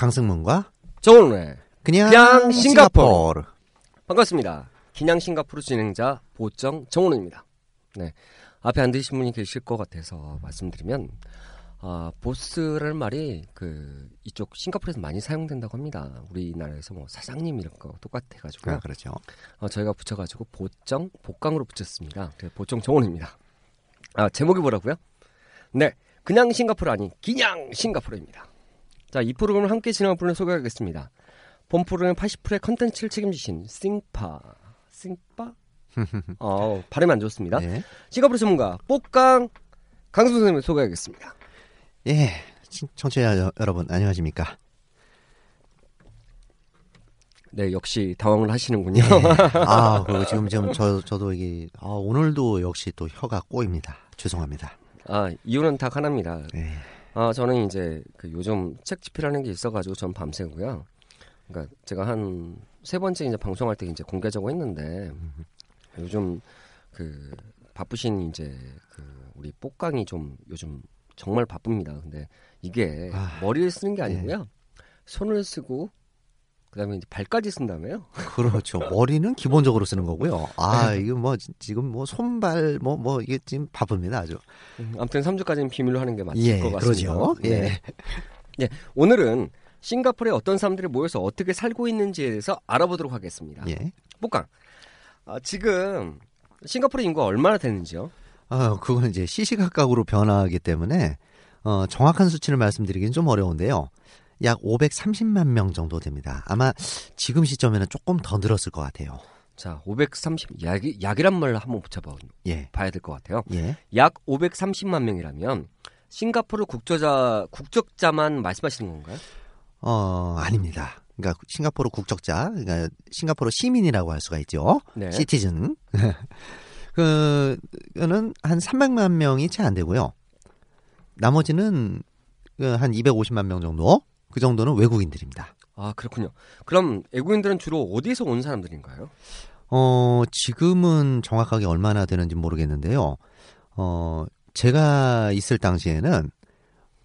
강승문과 정원의 그냥, 그냥 싱가포르. 싱가포르. 반갑습니다. 기냥 싱가포르 진행자 보정 정원입니다. 네. 앞에 안 드신 분이 계실 것 같아서 말씀드리면 아, 보스라는 말이 그 이쪽 싱가포르에서 많이 사용된다고 합니다. 우리나라에서 뭐 사장님 이런 거 똑같아 가지고 아, 그렇죠. 어, 저희가 붙여 가지고 보정 복강으로 붙였습니다. 그래서 보정 정원입니다. 아 제목이 뭐라고요? 네, 그냥 싱가포르 아닌 기냥 싱가포르입니다. 자, 이 프로그램을 함께 진행할 분을 소개하겠습니다. 본 프로그램 80%의 컨텐츠를 책임지신 싱파, 싱파? 어, 발음이 안 좋습니다. 네. 싱가포르 전문가 뽀강 강수 선생님을 소개하겠습니다. 예. 친- 청취자 여- 여러분, 안녕하십니까. 네, 역시 당황을 하시는군요. 아, 그리고 지금, 지금 저, 저도 이게, 아, 오늘도 역시 또 혀가 꼬입니다. 죄송합니다. 아, 이유는 다 하나입니다. 네. 아, 저는 이제 그 요즘 책 집필하는 게 있어가지고 전 밤새고요. 그러니까 제가 한 세 번째 이제 방송할 때 이제 공개적으로 했는데 요즘 그 바쁘신 이제 그 우리 뽀깡이 좀 요즘 정말 바쁩니다. 근데 이게 아, 머리를 쓰는 게 아니고요. 손을 쓰고 그다음에 이제 발까지 쓴다며요. 그렇죠. 머리는 기본적으로 쓰는 거고요. 아, 이거 뭐, 지- 지금 뭐, 손발, 뭐, 뭐, 이게 지금 바쁩니다. 아주. 음, 아무튼 3주까지는 비밀로 하는 게 맞을 예, 것 같습니다. 그러죠. 예. 네. 예, 오늘은 싱가포르에 어떤 사람들이 모여서 어떻게 살고 있는지에 대해서 알아보도록 하겠습니다. 예. 뽀깡. 아, 지금 싱가포르 인구가 얼마나 되는지요? 아, 그건 이제 시시각각으로 변화하기 때문에, 어, 정확한 수치를 말씀드리기는 좀 어려운데요. 약 530만 명 정도 됩니다. 아마 지금 시점에는 조금 더 늘었을 것 같아요. 자, 530 약이 약이란 말을 한번 붙여봐 예. 봐야 될 것 같아요. 예. 약 530만 명이라면 싱가포르 국적자 국적자만 말씀하시는 건가요? 어, 아닙니다. 그러니까 싱가포르 국적자, 그러니까 싱가포르 시민이라고 할 수가 있죠. 네. 시티즌. 그, 그는 한 300만 명이 채 안 되고요. 나머지는 그한 250만 명 정도? 그 정도는 외국인들입니다. 아, 그렇군요. 그럼 외국인들은 주로 어디서 온 사람들인가요? 어, 지금은 정확하게 얼마나 되는지 모르겠는데요. 어, 제가 있을 당시에는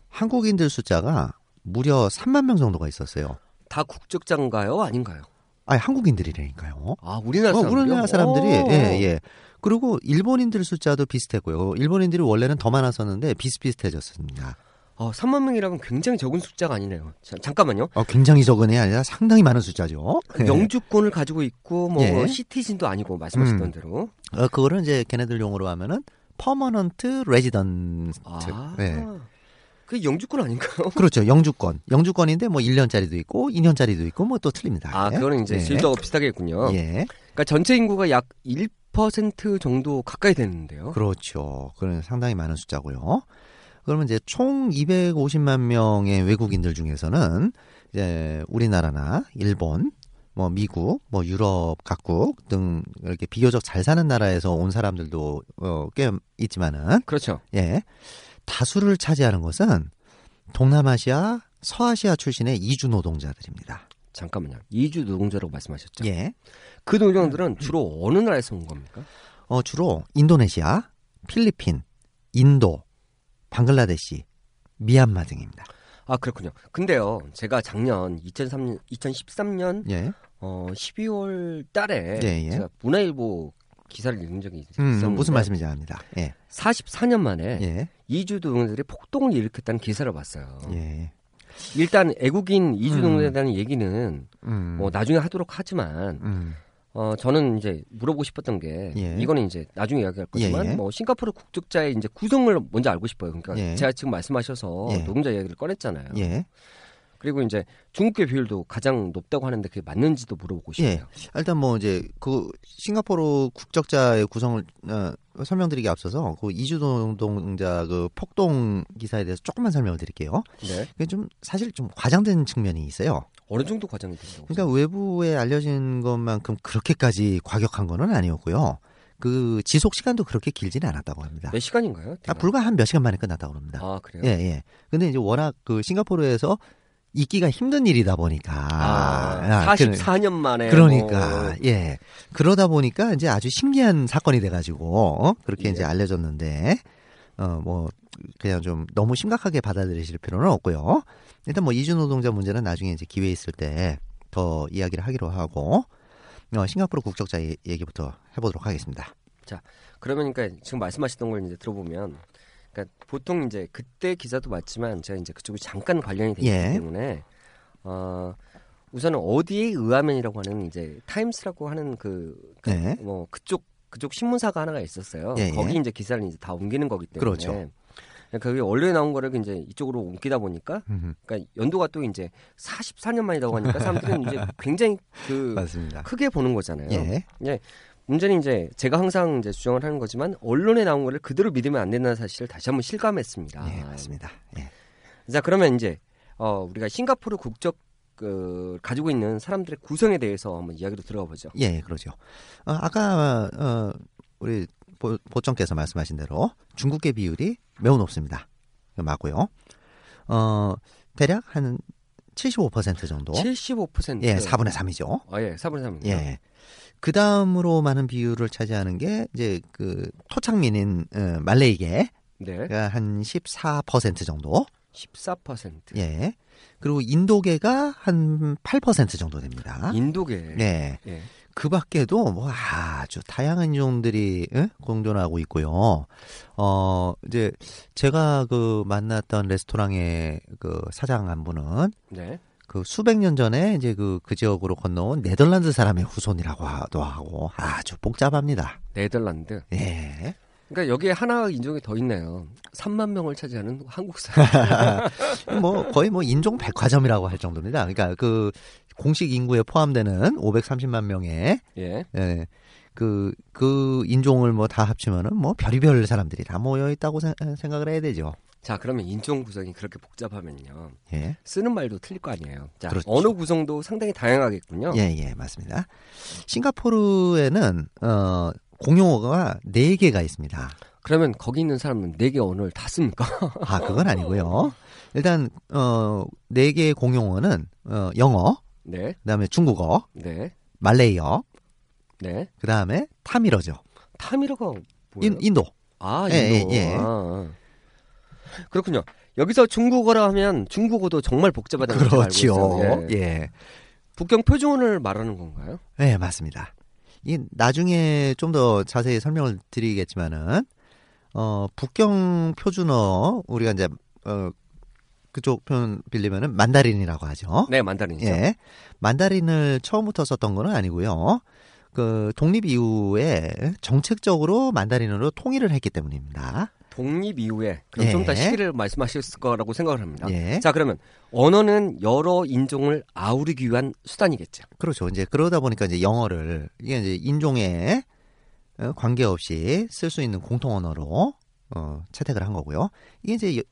한국인들 숫자가 무려 3만 명 정도가 있었어요. 다 국적자인가요? 아닌가요? 아니, 한국인들이라니까요. 아, 우리나라 어, 사람들이요? 우리나라 사람들이, 오. 예, 예. 그리고 일본인들 숫자도 비슷했고요. 일본인들이 원래는 더 많았었는데 비슷비슷해졌습니다. 어, 3만 명이라면 굉장히 적은 숫자가 아니네요. 자, 잠깐만요. 어, 굉장히 적은 애 아니라 상당히 많은 숫자죠. 예. 영주권을 가지고 있고 뭐 예. 시티즌도 아니고 말씀하셨던 음. 대로. 어, 그거를 이제 걔네들 용어로 하면은 permanent resident. 아. 예. 그게 영주권 아닌가요? 그렇죠. 영주권. 영주권인데 뭐 1년짜리도 있고 2년짜리도 있고 뭐 또 틀립니다. 아, 예. 그거는 이제 예. 질적으로 비슷하겠군요. 예. 그러니까 전체 인구가 약 1% 정도 가까이 되는데요. 그렇죠. 그건 상당히 많은 숫자고요. 그러면 이제 총 250만 명의 외국인들 중에서는 이제 우리나라나 일본, 뭐 미국, 뭐 유럽 각국 등 이렇게 비교적 잘 사는 나라에서 온 사람들도 어, 꽤 있지만은 그렇죠. 예. 다수를 차지하는 것은 동남아시아, 서아시아 출신의 이주 노동자들입니다. 잠깐만요. 이주 노동자라고 말씀하셨죠? 예. 그 노동자들은 주로 어느 나라에서 온 겁니까? 어, 주로 인도네시아, 필리핀, 인도, 방글라데시, 미얀마 등입니다. 아, 그렇군요. 근데요. 제가 작년 2003년 2013년 예. 어 12월 달에 예, 예. 제가 문화일보 기사를 읽은 적이 있- 음, 있었는데 무슨 말씀인지 압니다. 예. 44년 만에 예. 이주 노동자들이 폭동을 일으켰다는 기사를 봤어요. 예. 일단 애국인 이주 음. 노동자에 대한 얘기는 음. 뭐 나중에 하도록 하지만 음. 어, 저는 이제 물어보고 싶었던 게 예. 이거는 이제 나중에 이야기할 거지만 예, 예. 뭐 싱가포르 국적자의 이제 구성을 먼저 알고 싶어요. 그러니까 예. 제가 지금 말씀하셔서 예. 노동자 이야기를 꺼냈잖아요. 예. 그리고 이제 중국계 비율도 가장 높다고 하는데 그게 맞는지도 물어보고 싶어요. 예. 일단 뭐 이제 그 싱가포르 국적자의 구성을 어, 설명드리기 앞서서 그 이주 노동자 그 폭동 기사에 대해서 조금만 설명을 드릴게요. 네. 이게 좀 사실 좀 과장된 측면이 있어요. 어느 정도 과정이 된다고? 그러니까 외부에 알려진 것만큼 그렇게까지 과격한 거는 아니었고요. 그 지속 시간도 그렇게 길지는 않았다고 합니다. 몇 시간인가요? 아, 대략? 불과 한 몇 시간 만에 끝났다고 합니다. 아, 그래요? 예, 예. 근데 이제 워낙 그 싱가포르에서 있기가 힘든 일이다 보니까. 아, 아, 44년 만에 그러니까 뭐 예 그러다 보니까 이제 아주 신기한 사건이 돼가지고 어? 그렇게 예. 이제 알려졌는데 어 뭐 그냥 좀 너무 심각하게 받아들이실 필요는 없고요 일단 뭐 이주 노동자 문제는 나중에 이제 기회 있을 때 더 이야기를 하기로 하고 어, 싱가포르 국적자 얘- 얘기부터 해보도록 하겠습니다 그러면 그러니까 지금 말씀하셨던 걸 이제 들어보면 그러니까 보통 이제 그때 기사도 맞지만 제가 이제 그쪽이 잠깐 관련이 되기 예. 때문에 어 우선은 어디에 의하면이라고 하는 이제 타임스라고 하는 그네뭐 그쪽 그쪽 신문사가 하나가 있었어요. 예, 예. 거기 이제 기사를 이제 다 옮기는 거기 때문에 그렇죠. 그게 원래 나온 거를 이제 이쪽으로 옮기다 보니까 그러니까 연도가 또 이제 44년 만이라고 하니까 사람들은 이제 굉장히 그 맞습니다 크게 보는 거잖아요. 예 문제는 이제 제가 항상 이제 주장을 하는 거지만 언론에 나온 거를 그대로 믿으면 안 된다는 사실을 다시 한번 실감했습니다. 예, 맞습니다 예. 자 그러면 이제 어, 우리가 싱가포르 국적 그 가지고 있는 사람들의 구성에 대해서 한번 이야기로 들어가 보죠. 예, 그러죠. 어, 아까 어, 우리 보, 보청께서 말씀하신 대로 중국계 비율이 매우 높습니다. 맞고요. 어, 대략 한 75% 정도. 75%. 예, 4분의 3이죠. 아, 예, 4분의 3입니다. 예. 그 다음으로 많은 비율을 차지하는 게 이제 그 토착민인 어, 말레이계가 네, 한14% 정도. 14%. 예. 그리고 인도계가 한 8% 정도 됩니다. 인도계. 네. 예. 그 밖에도 뭐 아주 다양한 인종들이 예? 공존하고 있고요. 어, 이제 제가 그 만났던 레스토랑의 그 사장 한 분은 네. 그 수백 년 전에 이제 그, 그 지역으로 건너온 네덜란드 사람의 후손이라고 하도 하고 아주 복잡합니다. 네덜란드. 예. 그러니까 여기에 하나 인종이 더 있네요. 3만 명을 차지하는 한국 사람. 뭐 거의 뭐 인종 백화점이라고 할 정도입니다. 그러니까 그 공식 인구에 포함되는 530만 명의 예. 예. 그, 그 인종을 뭐 다 합치면은 뭐 별의별 사람들이 다 모여 있다고 생- 생각을 해야 되죠. 자, 그러면 인종 구성이 그렇게 복잡하면요. 예. 쓰는 말도 틀릴 거 아니에요. 자, 그렇죠. 언어 구성도 상당히 다양하겠군요. 예, 예, 맞습니다. 싱가포르에는, 어, 공용어가 네개가 있습니다. 그러면 거기 있는 사람은 네개 언어를 다 씁니까? 아, 그건 아니고요. 일단, 어, 네개의 공용어는, 어, 영어, 네. 그 다음에 중국어, 네. 말레이어, 네. 그 다음에 타미러죠. 타미르가 뭐예요? 인, 인도. 아, 예, 인도. 예, 예. 아, 아. 그렇군요. 여기서 중국어라 하면 중국어도 정말 복잡하다는 걸 알고. 있어요. 예. 예. 북경 표준어를 말하는 건가요? 네, 맞습니다. 이 나중에 좀 더 자세히 설명을 드리겠지만은 어 북경 표준어 우리가 이제 어 그쪽 표현 빌리면은 만다린이라고 하죠. 네, 만다린이죠. 예. 만다린을 처음부터 썼던 거는 아니고요. 그 독립 이후에 정책적으로 만다린으로 통일을 했기 때문입니다. 독립 이후에 그럼 예. 좀더 시기를 말씀하셨을 거라고 생각을 합니다. 예. 자, 그러면 언어는 여러 인종을 아우르기 위한 수단이겠죠. 그렇죠. 이제 그러다 보니까 이제 영어를 이게 이제 인종에 어, 관계없이 쓸 수 있는 공통 언어로 어, 채택을 한 거고요. 이게 이제 여-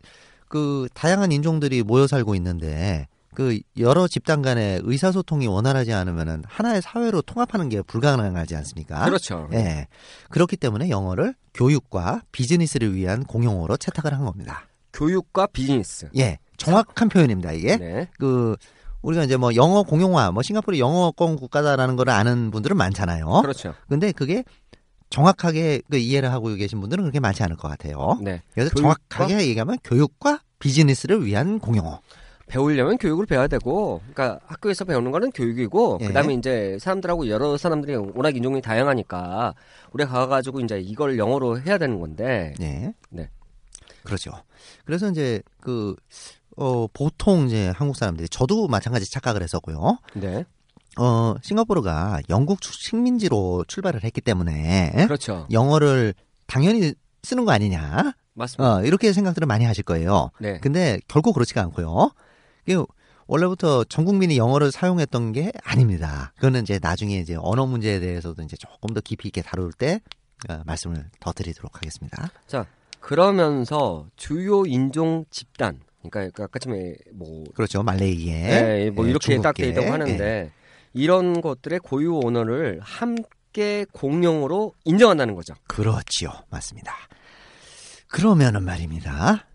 그 다양한 인종들이 모여 살고 있는데 그 여러 집단 간의 의사소통이 원활하지 않으면은 하나의 사회로 통합하는 게 불가능하지 않습니까? 그렇죠. 예. 그렇기 때문에 영어를 교육과 비즈니스를 위한 공용어로 채택을 한 겁니다. 교육과 비즈니스. 예. 정확한 표현입니다, 이게. 네. 그 우리가 이제 뭐 영어 공용화, 뭐 싱가포르 영어권 국가다라는 걸 아는 분들은 많잖아요. 그렇죠. 근데 그게 정확하게 그 이해를 하고 계신 분들은 그렇게 많지 않을 것 같아요. 네. 그래서 교육과- 정확하게 얘기하면 교육과 비즈니스를 위한 공용어. 배우려면 교육을 배워야 되고, 그러니까 학교에서 배우는 거는 교육이고, 예. 그다음에 이제 사람들하고 여러 사람들이 워낙 인종이 다양하니까 우리가 가가지고 이제 이걸 영어로 해야 되는 건데, 네. 네. 그렇죠. 그래서 이제 그 어, 보통 이제 한국 사람들이 저도 마찬가지 착각을 했었고요. 네, 어, 싱가포르가 영국 주- 식민지로 출발을 했기 때문에 그렇죠. 영어를 당연히 쓰는 거 아니냐. 맞습니다. 어, 이렇게 생각들을 많이 하실 거예요. 네. 근데 결국 그렇지가 않고요. 이게 원래부터 전 국민이 영어를 사용했던 게 아닙니다. 그거는 이제 나중에 이제 언어 문제에 대해서도 이제 조금 더 깊이 있게 다룰 때 어, 말씀을 더 드리도록 하겠습니다. 자, 그러면서 주요 인종 집단, 그러니까 아까 전에 뭐, 그렇죠. 말레이에 네, 뭐 예, 이렇게 딱 돼 있다고 하는데 이런 것들의 고유 언어를 함께 공용으로 인정한다는 거죠. 그렇지요. 맞습니다. 그러면은 말입니다.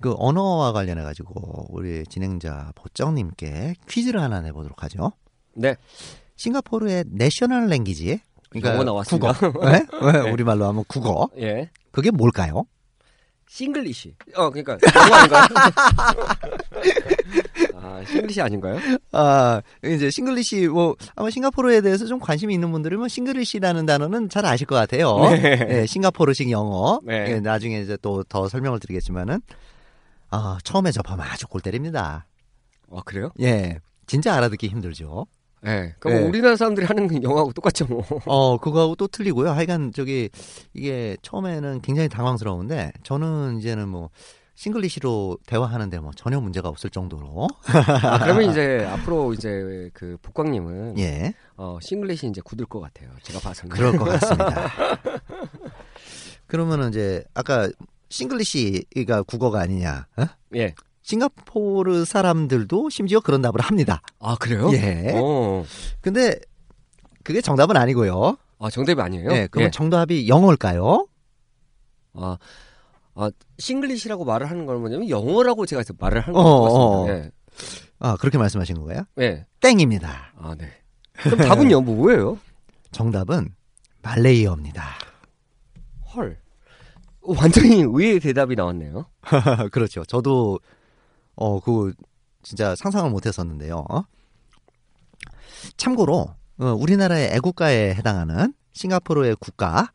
그 언어와 관련해 가지고 우리 진행자 보정님께 퀴즈를 하나 내보도록 하죠. 네, 싱가포르의 national language 그러니까 영어 나왔습니다. 국어. 네? 네, 네. 우리말로 하면 국어. 예, 그게 뭘까요? Singlish. 어, 그러니까 영어 아닌가요? 아, Singlish 아닌가요? 아, 이제 Singlish 뭐 아마 싱가포르에 대해서 좀 관심이 있는 분들은 뭐 Singlish라는 단어는 잘 아실 것 같아요. 네. 예, 싱가포르식 영어. 네. 예, 나중에 이제 또 더 설명을 드리겠지만은 아, 처음에 접하면 아주 골 때립니다. 아, 그래요? 예. 진짜 알아듣기 힘들죠. 네. 그럼 네. 우리나라 사람들이 하는 영어하고 똑같죠, 뭐. 어, 그거하고 또 틀리고요. 하여간 저기 이게 처음에는 굉장히 당황스러운데 저는 이제는 뭐 Singlish로 대화하는데 뭐 전혀 문제가 없을 정도로 아, 그러면 이제 앞으로 이제 그 복광님은 예. 어, Singlish 이제 굳을 것 같아요. 제가 봐서는. 그럴 것 같습니다. 그러면은 이제 아까 Singlish가 국어가 아니냐? 어? 예. 싱가포르 사람들도 심지어 그런 답을 합니다. 아, 그래요? 예. 어. 근데 그게 정답은 아니고요. 아, 정답이 아니에요? 예. 그럼 예. 정답이 영어일까요? 아, 아, Singlish라고 말을 하는 건 뭐냐면 영어라고 제가 말을 하는 어, 것 어. 같습니다. 아, 그렇게 말씀하신 거예요? 예. 예. 땡입니다. 아, 네. 그럼 답은요, 뭐예요? 정답은 말레이어입니다. 헐. 어, 완전히 의외의 대답이 나왔네요. 그렇죠. 저도 어, 그 진짜 상상을 못 했었는데요. 참고로 어, 우리나라의 애국가에 해당하는 싱가포르의 국가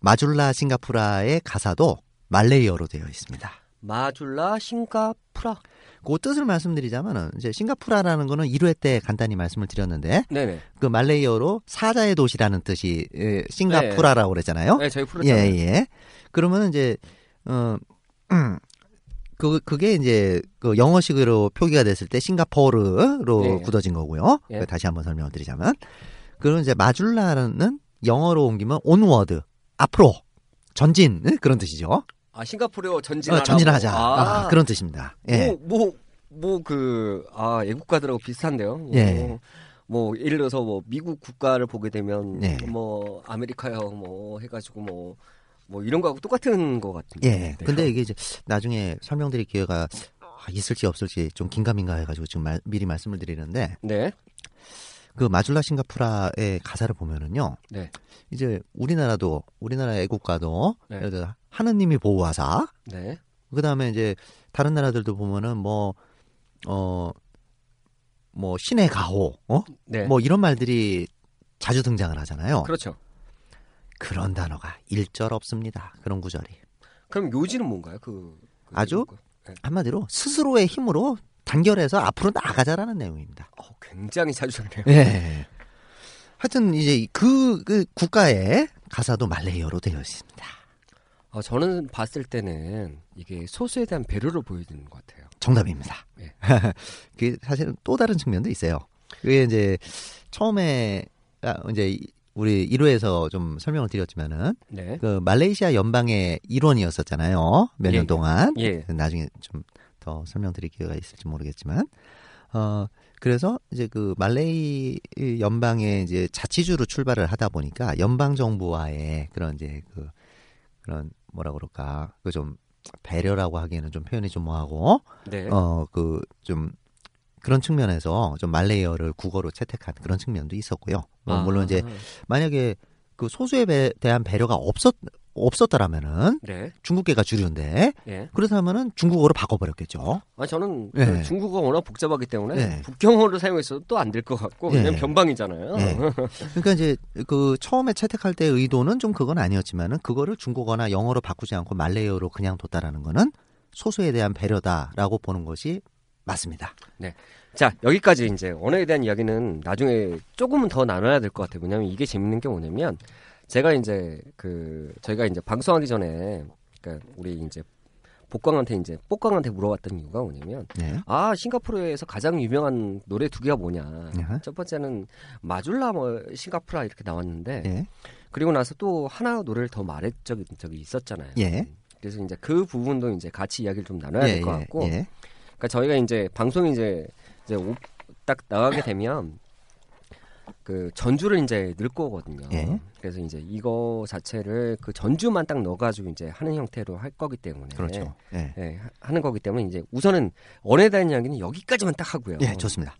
마줄라 싱가푸라의 가사도 말레이어로 되어 있습니다. 마줄라 싱가푸라. 그 뜻을 말씀드리자면은 이제 싱가푸라라는 거는 1회 때 간단히 말씀을 드렸는데 네네. 그 말레이어로 사자의 도시라는 뜻이 에, 싱가푸라라고 그랬잖아요. 네, 저희 예, 풀었잖아요. 예. 그러면 이제 어 음, 그 그게 이제 그 영어식으로 표기가 됐을 때 싱가포르로 예. 굳어진 거고요. 예. 다시 한번 설명을 드리자면 그럼 이제 마줄라는 영어로 옮기면 온워드 앞으로 전진 응? 그런 뜻이죠. 아, 싱가포르 전진하라. 어, 전진하자 아, 아, 그런 뜻입니다. 예. 뭐, 뭐, 뭐, 그, 아, 애국가들하고 비슷한데요. 뭐, 예. 뭐, 예를 들어서 뭐, 미국 국가를 보게 되면, 예. 뭐, 아메리카요, 뭐, 해가지고 뭐, 뭐, 이런 거하고 똑같은 것 같은데. 예. 네. 근데 이게 이제 나중에 설명드릴 기회가 아, 있을지 없을지 좀 긴가민가 해가지고 지금 말- 미리 말씀을 드리는데 네. 그 마줄라 싱가푸라의 가사를 보면은요. 네. 이제 우리나라도 우리나라 애국가도 네. 예를 들어 하느님이 보호하사 네. 그다음에 이제 다른 나라들도 보면은 뭐 어, 뭐 신의 가호, 어? 네. 뭐 이런 말들이 자주 등장을 하잖아요. 그렇죠. 그런 단어가 일절 없습니다. 그런 구절이. 그럼 요지는 뭔가요? 그, 그 아주? 그- 네. 한마디로 스스로의 힘으로 단결해서 앞으로 나가자라는 내용입니다. 어, 굉장히 자주 듣네요. 예. 하여튼 이제 그, 그 국가의 가사도 말레이어로 되어 있습니다. 아, 저는 봤을 때는 이게 소수에 대한 배려를 보여주는 것 같아요. 정답입니다. 네. 그게 사실은 또 다른 측면도 있어요. 그게 이제 처음에 아, 이제 우리 1회에서 좀 설명을 드렸지만은 네. 그 말레이시아 연방의 일원이었었잖아요. 몇년 예. 동안. 예. 나중에 좀 더 설명드릴 기회가 있을지 모르겠지만 어 그래서 이제 그 말레이 연방의 이제 자치주로 출발을 하다 보니까 연방 정부와의 그런 이제 그 그런 뭐라 그럴까 그 좀 배려라고 하기에는 좀 표현이 좀 뭐하고 네. 어그 좀 그런 측면에서 좀 말레이어를 국어로 채택한 그런 측면도 있었고요. 뭐 아, 물론 이제 만약에 그 소수에 배- 대한 배려가 없었 없었더라면은 네. 중국계가 주류인데 예. 그렇다면은 중국어로 바꿔버렸겠죠. 아 저는 네. 그 중국어가 워낙 복잡하기 때문에 네. 북경어를 사용했어도 또 안 될 것 같고 네. 왜냐면 변방이잖아요. 네. 그러니까 이제 그 처음에 채택할 때 의도는 좀 그건 아니었지만은 그거를 중국어나 영어로 바꾸지 않고 말레이어로 그냥 뒀다라는 거는 소수에 대한 배려다라고 보는 것이 맞습니다. 자 여기까지 이제 언어에 대한 이야기는 나중에 조금은 더 나눠야 될 것 같아요. 왜냐하면 이게 재밌는 게 뭐냐면 제가 이제 그 저희가 이제 방송하기 전에 그러니까 우리 이제 복광한테 이제 복광한테 물어봤던 이유가 뭐냐면 네. 아 싱가포르에서 가장 유명한 노래 두 개가 뭐냐 네. 첫 번째는 마줄라 뭐 싱가포르 이렇게 나왔는데 예. 그리고 나서 또 하나 노래를 더 말했 적이 적이 있었잖아요. 예. 그래서 이제 그 부분도 이제 같이 이야기를 좀 나눠야 될 것 같고 예. 그러니까 저희가 이제 방송이 이제 이제 오- 딱 나가게 되면 그 전주를 이제 넣을 거거든요. 예. 그래서 이제 이거 자체를 그 전주만 딱 넣어가지고 이제 하는 형태로 할 거기 때문에 그렇죠. 예. 예, 하- 하는 거기 때문에 이제 우선은 언어에 대한 이야기는 여기까지만 딱 하고요. 예, 좋습니다.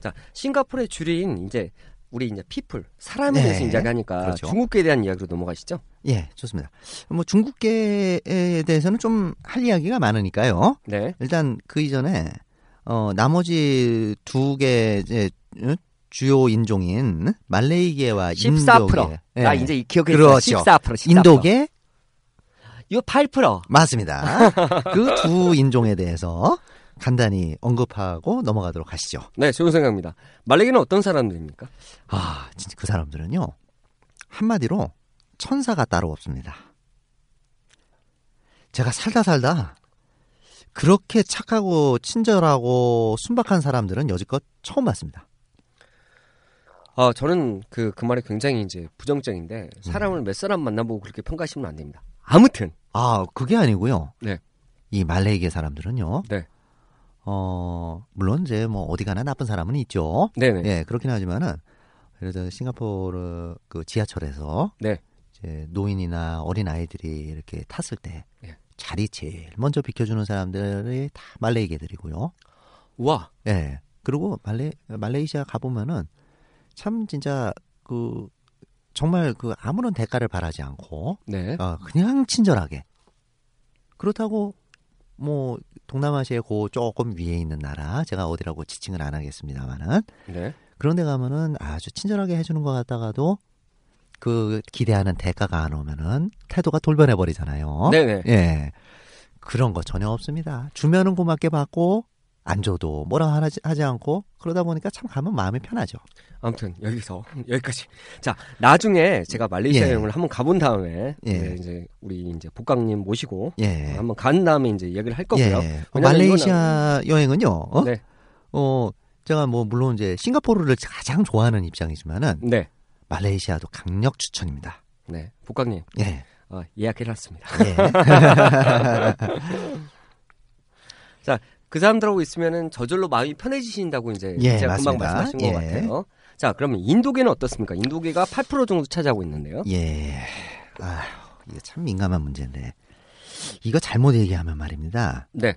자 싱가포르의 줄인 이제 우리 이제 피플 사람에 네. 대해서 이야기하니까 그렇죠. 중국계에 대한 이야기로 넘어가시죠. 예, 좋습니다. 뭐 중국계에 대해서는 좀 할 이야기가 많으니까요. 네. 일단 그 이전에 어 나머지 두 개 이제 어, 주요 인종인 말레이계와 14%. 인도계. 예. 나 이제 기억해 그렇죠. 14%, 14%. 인도계 이거 8%. 맞습니다. 그 두 인종에 대해서 간단히 언급하고 넘어가도록 하시죠. 네, 좋은 생각입니다. 말레이는 어떤 사람들입니까? 아, 진짜 그 사람들은요. 한마디로 천사가 따로 없습니다. 제가 살다 살다 그렇게 착하고 친절하고 순박한 사람들은 여지껏 처음 봤습니다. 아, 저는 그, 그 말이 굉장히 이제 부정적인데, 음. 사람을 몇 사람 만나보고 그렇게 평가하시면 안 됩니다. 아무튼, 아, 그게 아니고요. 네. 이 말레이계 사람들은요. 네. 어, 물론 이제 뭐 어디 가나 나쁜 사람은 있죠. 네네. 예, 그렇긴 하지만은 예를 들어 싱가포르 그 지하철에서 네. 이제 노인이나 어린 아이들이 이렇게 탔을 때 예. 자리 제일 먼저 비켜주는 사람들이 다 말레이계들이고요. 우와. 예. 그리고 말레 말레이시아 가 보면은 참 진짜 그 정말 그 아무런 대가를 바라지 않고 네. 어, 그냥 친절하게 그렇다고 뭐 동남아시아의 그 조금 위에 있는 나라 제가 어디라고 지칭을 안 하겠습니다만은 네. 그런 데 가면은 아주 친절하게 해주는 것 같다가도 그 기대하는 대가가 안 오면은 태도가 돌변해 버리잖아요. 네네. 예. 그런 거 전혀 없습니다. 주면은 고맙게 받고 안 줘도 뭐라 하지, 하지 않고 그러다 보니까 참 가면 마음이 편하죠. 아무튼, 여기서, 여기까지. 자, 나중에 제가 말레이시아 예. 여행을 한번 가본 다음에, 예. 네, 이제, 우리 이제 복강님 모시고, 예. 한번 간 다음에 이제 얘기를 할 거고요. 예. 어, 말레이시아 여행은요. 어? 네. 어, 제가 뭐 물론 이제 싱가포르를 가장 좋아하는 입장이지만은 네. 말레이시아도 강력 추천입니다. 네. 복강님, 예. 어, 예약해놨습니다. 예. 그 사람들하고 있으면은 저절로 마음이 편해지신다고 이제 예, 제가 금방 맞습니다. 말씀하신 예. 것 같아요. 자, 그러면 인도계는 어떻습니까? 인도계가 8% 정도 차지하고 있는데요. 예. 아, 이게 참 민감한 문제인데 이거 잘못 얘기하면 말입니다. 네.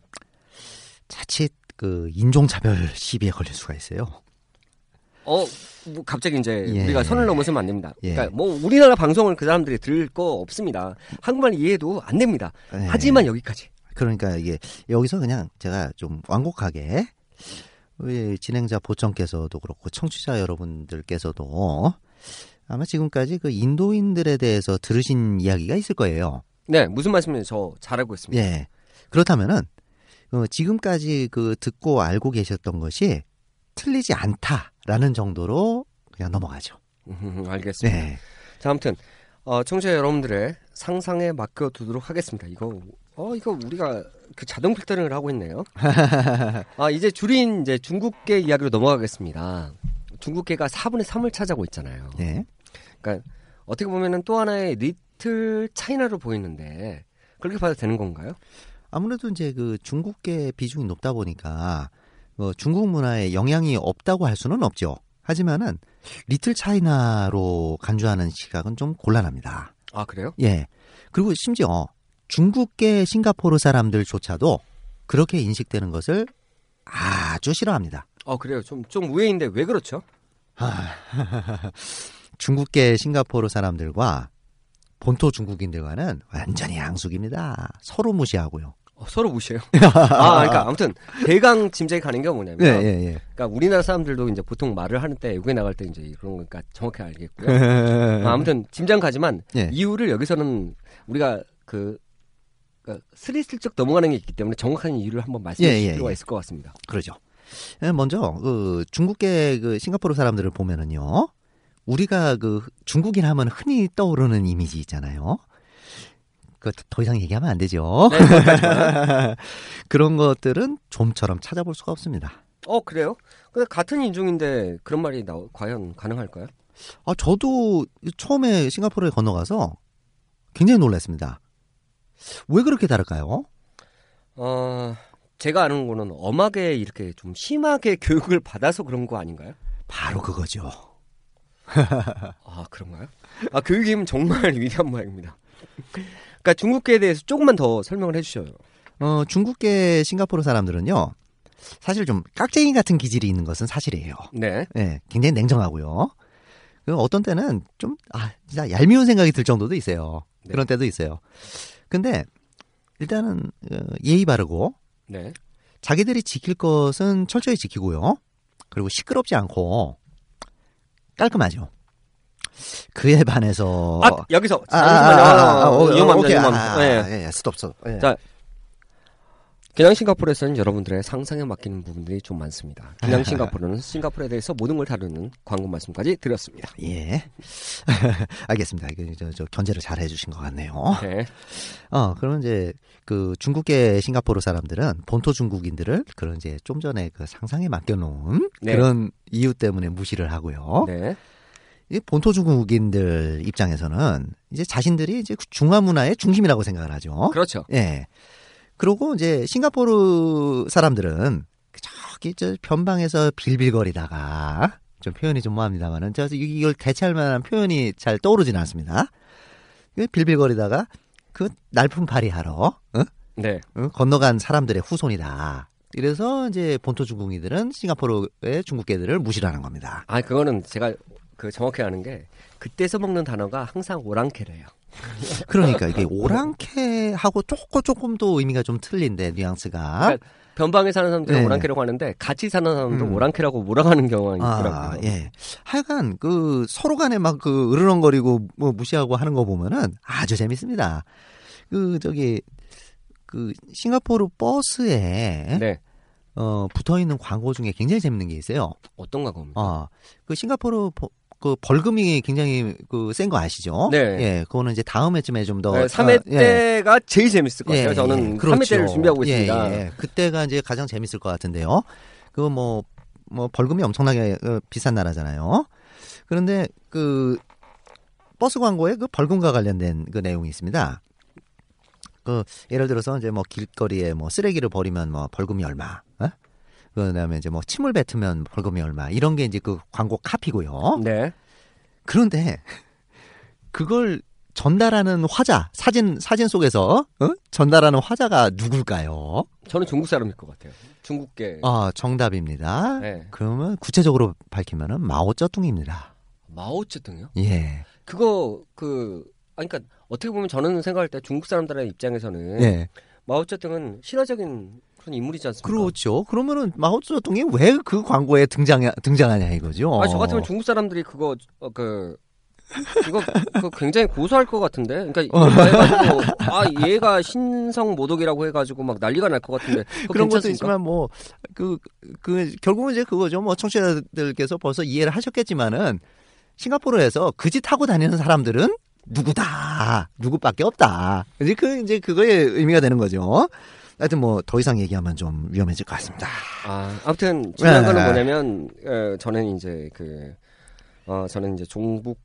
자칫 그 인종차별 시비에 걸릴 수가 있어요. 어, 뭐 갑자기 이제 예. 우리가 선을 넘어서면 안 됩니다. 예. 그러니까 뭐 우리나라 방송을 그 사람들이 들을 거 없습니다. 한국말 이해도 안 됩니다. 예. 하지만 여기까지. 그러니까 이게 여기서 그냥 제가 좀 완곡하게 우리 진행자 보청께서도 그렇고 청취자 여러분들께서도 아마 지금까지 그 인도인들에 대해서 들으신 이야기가 있을 거예요. 네, 무슨 말씀인지 저잘 알고 있습니다. 예. 그렇다면은 어, 지금까지 그 듣고 알고 계셨던 것이 틀리지 않다라는 정도로 그냥 넘어가죠. 음, 알겠습니다. 네. 자, 아무튼 어, 청취자 여러분들의 상상에 맡겨두도록 하겠습니다. 이거 어 이거 우리가 그 자동 필터링을 하고 있네요. 아 이제 줄인 이제 중국계 이야기로 넘어가겠습니다. 중국계가 4분의 3을 차지하고 있잖아요. 네. 그러니까 어떻게 보면은 또 하나의 리틀 차이나로 보이는데 그렇게 봐도 되는 건가요? 아무래도 이제 그 중국계 비중이 높다 보니까 뭐 중국 문화에 영향이 없다고 할 수는 없죠. 하지만은 리틀 차이나로 간주하는 시각은 좀 곤란합니다. 아 그래요? 예. 그리고 심지어 중국계 싱가포르 사람들조차도 그렇게 인식되는 것을 아주 싫어합니다. 어 그래요. 좀 좀 우회인데 왜 그렇죠? 중국계 싱가포르 사람들과 본토 중국인들과는 완전히 양숙입니다. 서로 무시하고요. 어, 서로 무시해요. 아 그러니까 아무튼 대강 짐작이 가는 게 뭐냐면 예, 예, 예. 그러니까 우리나라 사람들도 이제 보통 말을 하는 때 외국에 나갈 때 이제 그런 거니까 정확히 알겠고요. 아, 아무튼 짐작 가지만 예. 이유를 여기서는 우리가 그 그러니까 스리슬쩍 넘어가는 게 있기 때문에 정확한 이유를 한번 말씀해 예, 주실 예, 필요가 예. 있을 것 같습니다. 그러죠. 예, 먼저 그 중국계 그 싱가포르 사람들을 보면은요. 우리가 그 중국인 하면 흔히 떠오르는 이미지 있잖아요. 그더 이상 얘기하면 안 되죠. 네, 거기까지만. 그런 것들은 좀처럼 찾아볼 수가 없습니다. 어 그래요? 근데 같은 인종인데 그런 말이 나 과연 가능할까요? 아, 저도 처음에 싱가포르에 건너가서 굉장히 놀랐습니다. 왜 그렇게 다를까요? 어 제가 아는 거는 엄하게 이렇게 좀 심하게 교육을 받아서 그런 거 아닌가요? 바로 그거죠. 아 그런가요? 아 교육이면 정말 위대한 모양입니다. 그러니까 중국계에 대해서 조금만 더 설명을 해 주셔요. 어, 중국계 싱가포르 사람들은요. 사실 좀 깍쟁이 같은 기질이 있는 것은 사실이에요. 네. 예, 굉장히 냉정하고요. 그 어떤 때는 좀, 아, 진짜 얄미운 생각이 들 정도도 있어요. 네. 그런 때도 있어요. 근데, 일단은, 어, 예의 바르고, 네. 자기들이 지킬 것은 철저히 지키고요. 그리고 시끄럽지 않고, 깔끔하죠. 그에 반해서. 아 여기서 아, 아, 잠시만요. 아, 아, 아, 어, 위험합니다. 오케이. 위험합니다. 아, 네. 아, 예, 예, 스톱, 스톱. 예. 자, 그냥 싱가포르에서는 여러분들의 상상에 맡기는 부분들이 좀 많습니다. 그냥 싱가포르는 싱가포르에 대해서 모든 걸 다루는 광고 말씀까지 드렸습니다. 예. 알겠습니다. 이거 저, 저 견제를 잘 해주신 것 같네요. 네. 어, 그러면 이제 그 중국계 싱가포르 사람들은 본토 중국인들을 그런 이제 좀 전에 그 상상에 맡겨놓은 네. 그런 이유 때문에 무시를 하고요. 네. 이 본토 중국인들 입장에서는 이제 자신들이 이제 중화 문화의 중심이라고 생각을 하죠. 그렇죠. 예. 그리고 이제 싱가포르 사람들은 저기 저 변방에서 빌빌거리다가 좀 표현이 좀 뭐합니다만은 저 이걸 대체할 만한 표현이 잘 떠오르진 않습니다. 그 빌빌거리다가 그 날품 파리하러 어? 네. 어? 건너간 사람들의 후손이다. 이래서 이제 본토 중국인들은 싱가포르의 중국계들을 무시를 하는 겁니다. 아, 그거는 제가 그 정확히 아는 게 그때 써먹는 단어가 항상 오랑캐래요. 그러니까 이게 오랑캐하고 조금 조금 더 의미가 좀 틀린데 뉘앙스가 그러니까 변방에 사는 사람들은 네. 오랑캐라고 하는데 같이 사는 사람들은 음. 오랑캐라고 몰아가는 경우가 있더라고요. 아, 예. 하여간 그 서로 간에 막 그 으르렁거리고 뭐 무시하고 하는 거 보면은 아주 재밌습니다. 그 저기 그 싱가포르 버스에 네. 어 붙어 있는 광고 중에 굉장히 재밌는 게 있어요. 어떤 광고입니까? 어. 그 싱가포르 버- 그 벌금이 굉장히 그 센 거 아시죠? 네. 예. 그거는 이제 다음 해쯤에 좀더 네, 3회 어, 예. 때가 제일 재밌을 것 같아요. 예, 저는 예, 3회 때를 준비하고 예, 있습니다. 예. 그때가 이제 가장 재밌을 것 같은데요. 그거 뭐, 뭐, 벌금이 엄청나게 어, 비싼 나라잖아요. 그런데 그, 버스 광고에 그 벌금과 관련된 그 내용이 있습니다. 그, 예를 들어서 이제 뭐 길거리에 뭐 쓰레기를 버리면 뭐 벌금이 얼마, 어? 그 다음에 이제 뭐 침을 뱉으면 벌금이 얼마, 이런 게 이제 그 광고 카피고요. 네. 그런데 그걸 전달하는 화자 사진 사진 속에서 어? 전달하는 화자가 누굴까요? 저는 중국 사람일 것 같아요. 중국계. 아 정답입니다. 네. 그러면 구체적으로 밝히면은 마오쩌둥입니다. 마오쩌둥이요? 예, 그거 그 아니 그러니까 어떻게 보면 저는 생각할 때 중국 사람들의 입장에서는 예, 마오쩌둥은 실화적인 그런 인물이지 않습니까? 그렇죠. 그러면은 마오쩌둥이 왜 그 광고에 등장 등장하냐 이거죠. 아, 저 같으면 중국 사람들이 그거 어, 그 이거 그 굉장히 고소할 것 같은데. 그러니까 이거 해가지고 아 얘가 신성 모독이라고 해가지고 막 난리가 날 것 같은데. 그런 것도 괜찮습니까? 있지만 뭐그그 결국은 이제 그거죠. 뭐 청취자들께서 벌써 이해를 하셨겠지만은 싱가포르에서 그 짓 하고 다니는 사람들은 누구다 누구밖에 없다. 이제 그 이제 그거의 의미가 되는 거죠. 하여튼 뭐 더 이상 얘기하면 좀 위험해질 것 같습니다. 아, 아무튼 중요한 네. 거는 뭐냐면 어, 저는 이제 그 어, 저는 이제 종북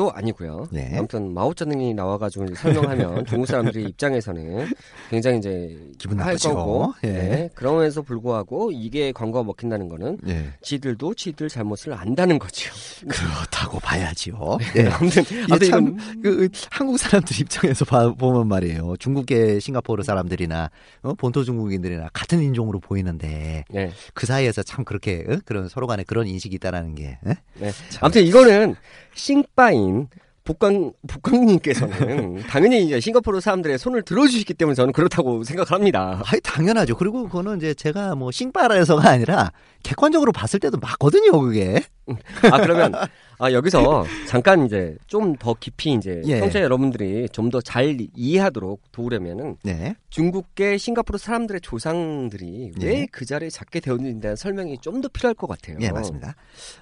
도 아니고요. 네. 아무튼 마오쩌둥이 나와가지고 설명하면 중국 사람들의 입장에서는 굉장히 이제 기분 할 나쁘죠. 거고, 예. 네. 그럼에도 불구하고 이게 광고가 먹힌다는 거는 예. 지들도 지들 잘못을 안다는 거죠. 그렇다고 봐야지요. 예. 아무튼 아무튼 참, 이건 그, 한국 사람들 입장에서 봐, 보면 말이에요. 중국계 싱가포르 사람들이나, 어, 본토 중국인들이나 같은 인종으로 보이는데, 네. 그 사이에서 참 그렇게, 어? 그런, 서로 간에 그런 인식이 있다라는 게, 예? 네. 아무튼 이거는 싱빠인 복강 복강님께서는 당연히 이제 싱가포르 사람들의 손을 들어주시기 때문에 저는 그렇다고 생각을 합니다. 아이, 당연하죠. 그리고 그거는 이제 제가 뭐 싱바라에서가 아니라 객관적으로 봤을 때도 맞거든요, 그게. 아 그러면 아 여기서 잠깐 이제 좀 더 깊이 이제 예. 청취자 여러분들이 좀 더 잘 이해하도록 도우려면은 네. 중국계 싱가포르 사람들의 조상들이 예. 왜그 자리에 잡게 되었는지에 대한 설명이 좀 더 필요할 것 같아요. 예, 맞습니다.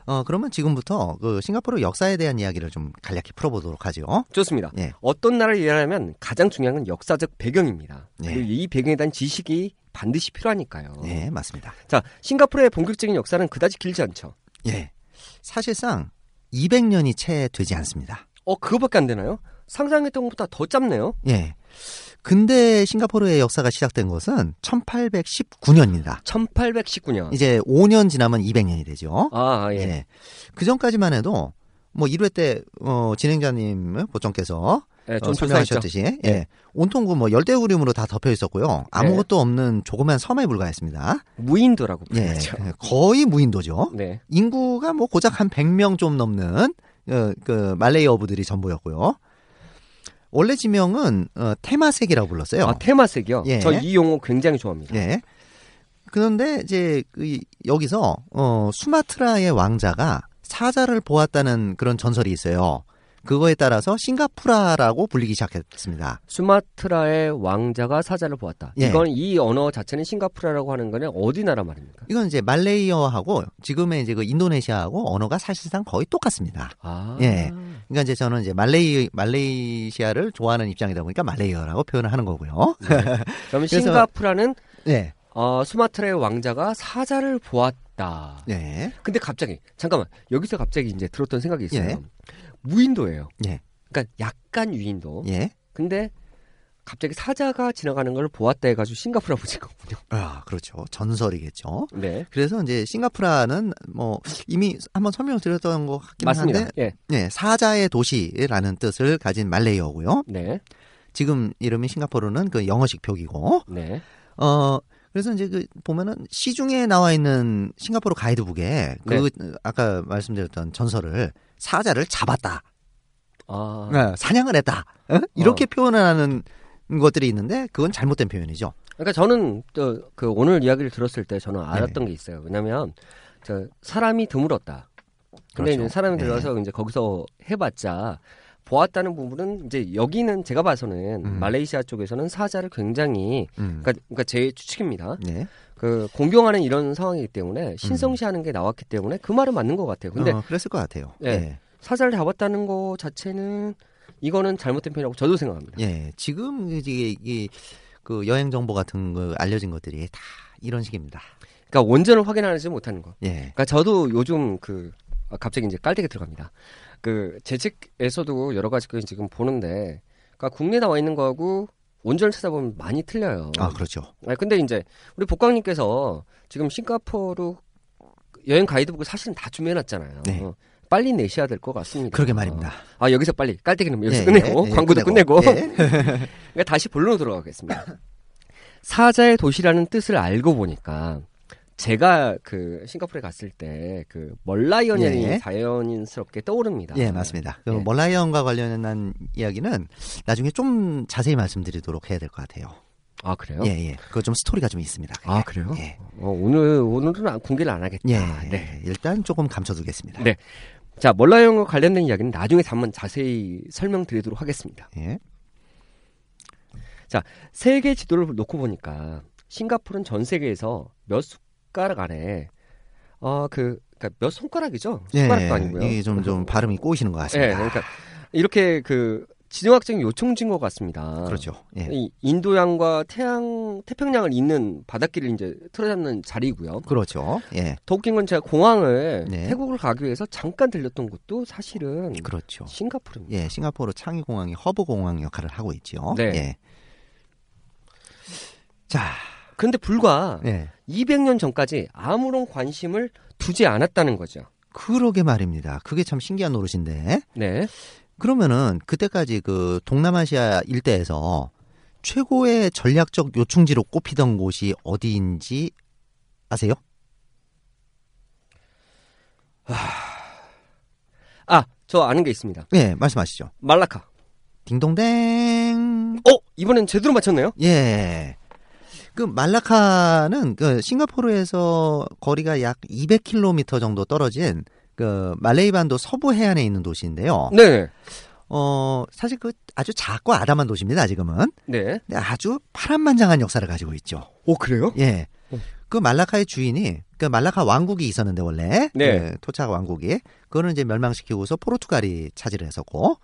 어, 그러면 지금부터 그 싱가포르 역사에 대한 이야기를 좀 간략히 풀어보도록 하죠. 좋습니다. 예. 어떤 나라를 이해하려면 가장 중요한 건 역사적 배경입니다. 예. 그리고 이 배경에 대한 지식이 반드시 필요하니까요. 예, 맞습니다. 자, 싱가포르의 본격적인 역사는 그다지 길지 않죠. 예. 사실상 200년이 채 되지 않습니다. 어, 그거밖에 안 되나요? 상상했던 것보다 더 짧네요. 예. 근데 싱가포르의 역사가 시작된 것은 1819년입니다. 1819년. 이제 5년 지나면 200년이 되죠. 아, 예. 예. 그 전까지만 해도 뭐 1회 때 어, 진행자님 보청께서 예, 어, 좀 설명하셨듯이 예. 예. 온통 그뭐 열대우림으로 다 덮여 있었고요. 아무것도 없는 조그만 섬에 불과했습니다. 무인도라고 예. 불리죠. 거의 무인도죠. 네. 인구가 뭐 고작 한 100명 좀 넘는 어, 그 말레이 어부들이 전부였고요. 원래 지명은 어, 테마색이라고 불렀어요. 아, 테마색이요? 예. 저 이 용어 굉장히 좋아합니다. 예. 그런데 이제 그 여기서 어, 수마트라의 왕자가 사자를 보았다는 그런 전설이 있어요. 그거에 따라서 싱가푸라라고 불리기 시작했습니다. 수마트라의 왕자가 사자를 보았다. 예. 이건 이 언어 자체는 싱가포르라고 하는 거는 어디 나라 말입니까? 이건 이제 말레이어하고 지금의 이제 그 인도네시아하고 언어가 사실상 거의 똑같습니다. 아. 예. 그러니까 이제 저는 이제 말레이 말레이시아를 좋아하는 입장이다 보니까 말레이어라고 표현을 하는 거고요. 그러면 그래서- 싱가포르는 네. 어, 수마트라의 왕자가 사자를 보았다. 네. 근데 갑자기 잠깐만 여기서 갑자기 이제 들었던 생각이 있어요. 예. 무인도예요. 예. 그러니까 약간 유인도. 예. 근데 갑자기 사자가 지나가는 걸 보았다 해가지고 싱가포르 붙인 거군요. 아, 그렇죠. 전설이겠죠. 네. 그래서 이제 싱가푸라는 뭐 이미 한번 설명을 드렸던 것 같긴 맞습니다. 한데 예. 네, 사자의 도시라는 뜻을 가진 말레이어고요. 네. 지금 이름이 싱가포르는 그 영어식 표기고 네. 어 그래서 이제 그 보면은 시중에 나와 있는 싱가포르 가이드북에 그 아까 말씀드렸던 전설을 사자를 잡았다. 아. 네, 사냥을 했다. 어? 이렇게 표현하는 것들이 있는데 그건 잘못된 표현이죠. 그러니까 저는 또그 오늘 이야기를 들었을 때 저는 네. 알았던 게 있어요. 왜냐면 저 사람이 드물었다. 근데 그렇죠. 이제 사람이 네. 들어서 이제 거기서 해봤자 보았다는 부분은 이제 여기는 제가 봐서는 음. 말레이시아 쪽에서는 사자를 굉장히 음. 그러니까, 그러니까 제 추측입니다. 네. 그 공경하는 이런 상황이기 때문에 신성시하는 게 나왔기 때문에 그 말은 맞는 것 같아요. 근데 어, 그랬을 것 같아요. 예. 예. 사자를 잡았다는 거 자체는 이거는 잘못된 표현이라고 저도 생각합니다. 예, 지금 이게 이, 그 여행 정보 같은 거 알려진 것들이 다 이런 식입니다. 그러니까 원전을 확인하지 못하는 거. 예, 그러니까 저도 요즘 그 아, 갑자기 이제 깔때기 들어갑니다. 그 재직에서도 여러 가지 그 지금 보는데, 그러니까 국내 나와 있는 거하고 원전을 찾아보면 많이 틀려요. 아 그렇죠. 아, 근데 이제 우리 복강님께서 지금 싱가포르 여행 가이드북을 사실은 다 준비해놨잖아요. 네. 어, 빨리 내셔야 될 것 같습니다. 그러게 말입니다. 아 여기서 빨리 깔때기는 여기서 예, 끝내고 예, 예, 광고도 끝내고 예. 그러니까 다시 본론으로 들어가겠습니다. 사자의 도시라는 뜻을 알고 보니까 제가 그 싱가포르에 갔을 때 그 멀라이언이 예. 자연인스럽게 떠오릅니다. 예, 맞습니다. 그 예. 멀라이언과 관련한 이야기는 나중에 좀 자세히 말씀드리도록 해야 될 것 같아요. 아 그래요? 예, 예. 그거 좀 스토리가 좀 있습니다. 그게. 아 그래요? 예. 어, 오늘 오늘은 안- 공개를 안 하겠다. 예, 네. 일단 조금 감춰두겠습니다. 네. 자 멀라이언과 관련된 이야기는 나중에 한번 자세히 설명드리도록 하겠습니다. 예. 세계 지도를 놓고 보니까 싱가포르는 전 세계에서 몇 숟가락 안에 어그 그러니까 몇 손가락이죠? 예, 숟가락도 아니고요. 이게 좀, 좀 발음이 꼬이시는 것 예, 같습니다. 그러니까 이렇게 그 지정학적인 요청진 것 같습니다. 그렇죠. 예. 이 인도양과 태양 태평양을 잇는 바닷길을 이제 틀어잡는 자리고요. 그렇죠. 예. 더 웃긴 건 제가 공항을 네. 태국을 가기 위해서 잠깐 들렸던 곳도 사실은 그렇죠. 싱가포르입니다. 예, 싱가포르 창의 공항이 허브 공항 역할을 하고 있죠. 네. 예. 자, 그런데 불과 예. 200년 전까지 아무런 관심을 두지 않았다는 거죠. 그러게 말입니다. 그게 참 신기한 노릇인데. 네. 그러면은 그때까지 그 동남아시아 일대에서 최고의 전략적 요충지로 꼽히던 곳이 어디인지 아세요? 아, 저 아는 게 있습니다. 예, 말씀하시죠. 말라카. 딩동댕. 어, 이번엔 제대로 맞췄네요. 예. 그 말라카는 그 싱가포르에서 거리가 약 200km 정도 떨어진 그 말레이 반도 서부 해안에 있는 도시인데요. 네. 어, 사실 그 아주 작고 아담한 도시입니다, 지금은. 네. 근데 아주 파란만장한 역사를 가지고 있죠. 오 그래요? 예. 어. 그 말라카의 주인이 그 말라카 왕국이 있었는데 원래 네. 그 토착 왕국이 그거는 이제 멸망시키고서 포르투갈이 차지를 했었고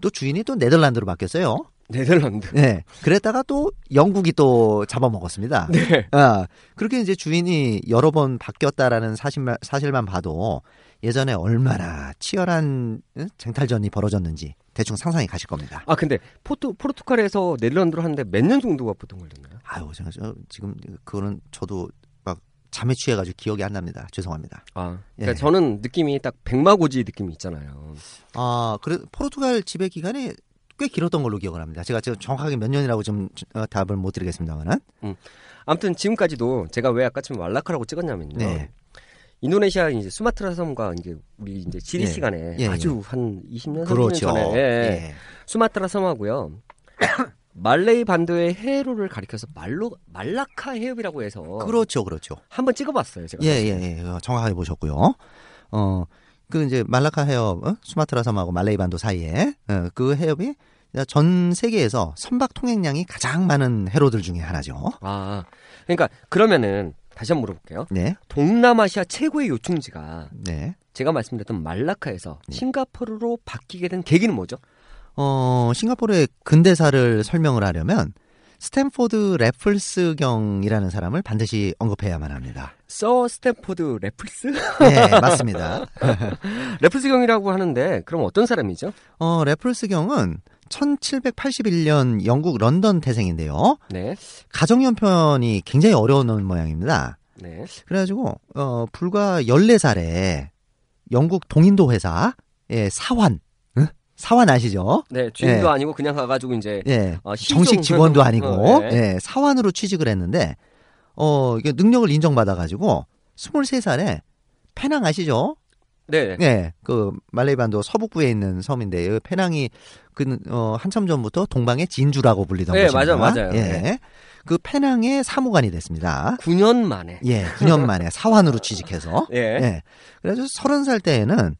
또 주인이 또 네덜란드로 바뀌었어요. 네덜란드. 네. 그랬다가 또 영국이 또 잡아먹었습니다. 네. 아, 그렇게 이제 주인이 여러 번 바뀌었다라는 사실만, 사실만 봐도 예전에 얼마나 치열한 응? 쟁탈전이 벌어졌는지 대충 상상이 가실 겁니다. 아 근데 포르 포르투갈에서 네덜란드로 하는데 몇 년 정도가 보통 걸렸나요? 아유, 제가 저- 지금 그거는 저도 막 잠에 취해가지고 기억이 안 납니다. 죄송합니다. 아, 그러니까 예. 저는 느낌이 딱 백마고지 느낌이 있잖아요. 아, 그래 포르투갈 지배 기간이 꽤 길었던 걸로 기억을 합니다. 제가 지금 정확하게 몇 년이라고 좀 어, 답을 못 드리겠습니다만은. 아무튼 지금까지도 제가 왜 아까 좀 말라카라고 찍었냐면요. 네. 인도네시아 이제 수마트라 섬과 이제 우리 이제 지리 예. 시간에 예, 아주 한 20년 30년 그렇죠. 전에 예, 예. 예. 수마트라 섬하고요. 말레이 반도의 해로를 가리켜서 말로 말라카 해협이라고 해서 그렇죠, 그렇죠. 한번 찍어봤어요 제가. 예, 예, 예. 어, 정확하게 보셨고요. 어, 그 이제 말라카 해협, 어? 수마트라 섬하고 말레이 반도 사이에 어, 그 해협이 전 세계에서 선박 통행량이 가장 많은 해로들 중에 하나죠. 아, 그러니까 그러면은 다시 한번 물어볼게요. 네, 동남아시아 최고의 요충지가 네. 제가 말씀드렸던 말라카에서 네. 싱가포르로 바뀌게 된 계기는 뭐죠? 어, 싱가포르의 근대사를 설명을 하려면 스탠포드 래플스 경이라는 사람을 반드시 언급해야만 합니다. 서 스탠포드 래플스? 네, 맞습니다. 래플스 경이라고 하는데 그럼 어떤 사람이죠? 어, 래플스 경은 1781년 영국 런던 태생인데요. 네, 가정형편이 굉장히 어려운 모양입니다. 네. 그래가지고 어 불과 14살에 영국 동인도 회사의 사환 응? 사환 아시죠? 네, 주인도 예. 아니고 그냥 가가지고 이제 예. 어, 정식 직원도 회사- 아니고 어, 네. 예, 사환으로 취직을 했는데 어 이게 능력을 인정받아 가지고 23살에 페낭 아시죠? 네, 예. 그 말레이반도 서북부에 있는 섬인데 이 페낭이 그 어, 한참 전부터 동방의 진주라고 불리던 네, 곳입니다. 맞아요, 맞아요. 예. 네. 그 페낭의 사무관이 됐습니다. 9년 만에. 예, 9년 만에 사환으로 취직해서. 예. 예. 그래서 30살 때에는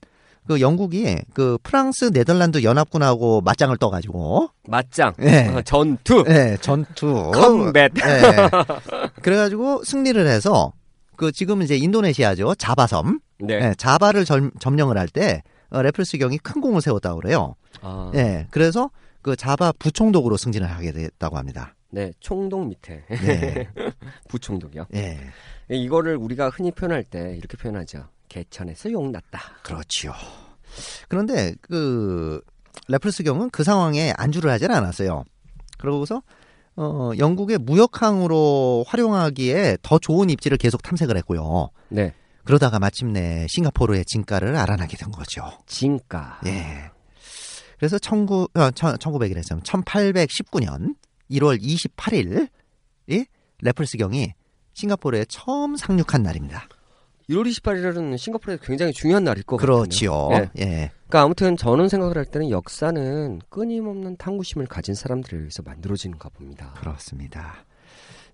그 영국이 그 프랑스 네덜란드 연합군하고 맞짱을 떠가지고 맞짱, 예. 어, 전투, 예, 전투 컴뱃. 예. 그래가지고 승리를 해서 그 지금 이제 인도네시아죠 자바섬 네. 예, 자바를 점, 점령을 할때 어, 래플스 경이 큰 공을 세웠다고 그래요. 아, 예, 그래서 그 자바 부총독으로 승진을 하게 됐다고 합니다. 네, 총독 밑에 예, 부총독이요. 예, 이거를 우리가 흔히 표현할 때 이렇게 표현하죠. 개천에서 용났다. 그렇지요. 그런데 그 래플스 경은 그 상황에 안주를 하질 않았어요. 그러고서 어, 영국의 무역항으로 활용하기에 더 좋은 입지를 계속 탐색을 했고요. 네, 그러다가 마침내 싱가포르의 진가를 알아나게 된 거죠. 진가. 예. 그래서 19, 어, 1900이랬으면 1819년 1월 28일 이 래플스경이 싱가포르에 처음 상륙한 날입니다. 1월 28일은 싱가포르에 굉장히 중요한 날일 것 그렇지요. 같아요. 네. 예. 그러니까 아무튼 저는 생각을 할 때는 역사는 끊임없는 탐구심을 가진 사람들에 의해서 만들어지는가 봅니다. 그렇습니다.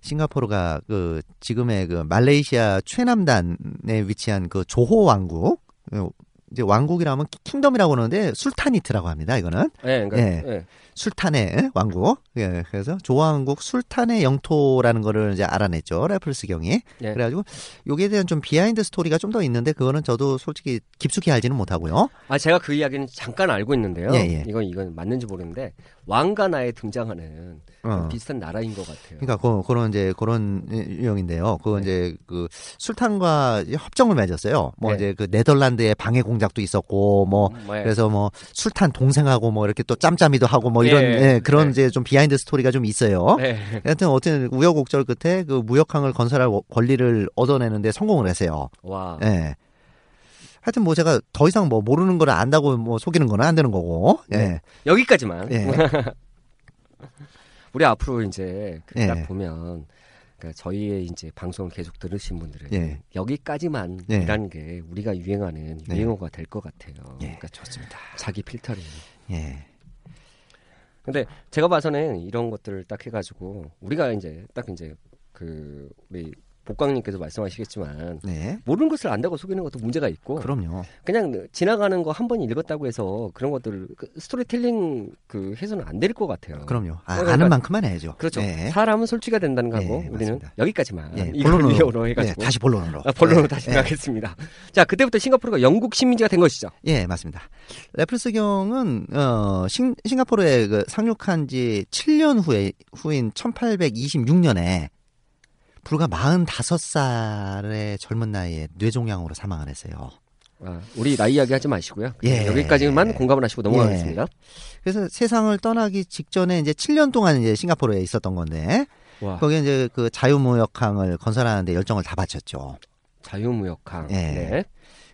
싱가포르가 그 지금의 그 말레이시아 최남단에 위치한 그 조호 왕국 어, 이제 왕국이라면 kingdom이라고 하는데 sultanate라고 합니다. 이거는 예, 그러니까, 예. 예. 술탄의 왕국. 예, 그래서 조호 왕국 술탄의 영토라는 거를 이제 알아냈죠. 래플스 경이. 예. 그래가지고 여기에 대한 좀 behind story가 좀 더 있는데 그거는 저도 솔직히 깊숙이 알지는 못하고요. 아 제가 그 이야기는 잠깐 알고 있는데요. 예, 예. 이건 이건 맞는지 모르는데 왕가나에 등장하는 어. 비슷한 나라인 것 같아요. 그러니까 그, 그런 이제 그런 유형인데요. 그거 네. 이제 그 술탄과 협정을 맺었어요. 뭐 네. 이제 그 네덜란드의 방해 공작도 있었고 뭐 음, 예. 그래서 뭐 술탄 동생하고 뭐 이렇게 또 짬짜미도 하고 뭐 이런 예, 예, 그런 네. 이제 좀 behind story가 좀 있어요. 네. 하여튼 어쨌든 우여곡절 끝에 그 무역항을 건설할 권리를 얻어내는데 성공을 했어요. 와. 예. 하여튼 뭐 제가 더 이상 뭐 모르는 걸 안다고 뭐 속이는 건 안 되는 거고. 예. 네. 여기까지만. 예. 우리 앞으로 이제 그 예. 딱 보면 그러니까 저희의 이제 방송을 계속 들으신 분들은 예. 여기까지만 예. 이라는 게 우리가 유행하는 네. 유행어가 될 것 같아요. 예. 그러니까 좋습니다. 자기 필터링. 예. 근데 제가 봐서는 이런 것들을 딱 해가지고 우리가 이제 딱 이제 그 우리 복광님께서 말씀하시겠지만 네. 모르는 것을 안다고 속이는 것도 문제가 있고 그럼요. 그냥 지나가는 거 한 번 읽었다고 해서 그런 것들을 그 스토리텔링 그 해서는 안 될 것 같아요. 그럼요. 아, 그러니까 아는 만큼만 해야죠. 그렇죠. 네. 사람은 솔직해야 된다는 거고 네, 우리는 맞습니다. 여기까지만 예, 이걸 본론으로 위로 해가지고 네, 다시 본론으로. 아, 본론으로 네, 다시 네. 가겠습니다. 자 그때부터 싱가포르가 영국 식민지가 된 것이죠. 예, 맞습니다. 레플스 경은 어, 싱, 싱가포르에 그 상륙한 지 7년 후에 후인 1826년에 불과 45살의 젊은 나이에 뇌종양으로 사망을 했어요. 아, 우리 나이 이야기 하지 마시고요. 예. 여기까지만 공감을 하시고 넘어가겠습니다. 그래서 세상을 떠나기 직전에 이제 7년 동안 이제 싱가포르에 있었던 건데 와 거기에 이제 그 자유무역항을 건설하는데 열정을 다 바쳤죠. 자유무역항. 예. 네.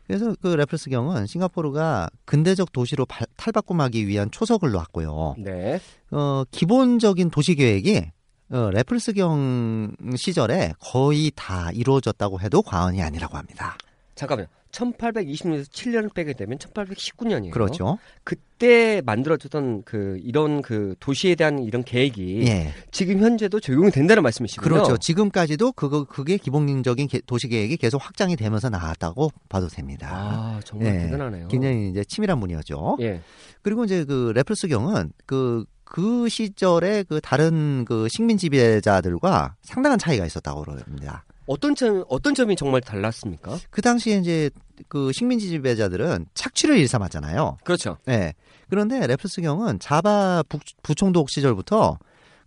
그래서 그 레플스 경은 싱가포르가 근대적 도시로 발- 탈바꿈하기 위한 초석을 놓았고요. 네. 어, 기본적인 도시 계획이 어, 레플스 경 시절에 거의 다 이루어졌다고 해도 과언이 아니라고 합니다. 잠깐만요. 1820년에서 7년을 빼게 되면 1819년이에요. 그렇죠. 그때 만들어졌던 그 이런 그 도시에 대한 이런 계획이 예. 지금 현재도 적용이 된다는 말씀이시군요. 그렇죠. 지금까지도 그거 그게 기본적인 게- 도시 계획이 계속 확장이 되면서 나왔다고 봐도 됩니다. 아 정말 예. 대단하네요. 굉장히 이제 치밀한 분이었죠. 예. 그리고 이제 그 레플스 경은 그, 그 시절에 그 다른 그 식민 지배자들과 상당한 차이가 있었다고 그럽니다. 어떤 점 어떤 점이 정말 달랐습니까? 그 당시에 이제 그 식민 지배자들은 착취를 일삼았잖아요. 그렇죠. 네. 그런데 레플스 경은 자바 북, 부총독 시절부터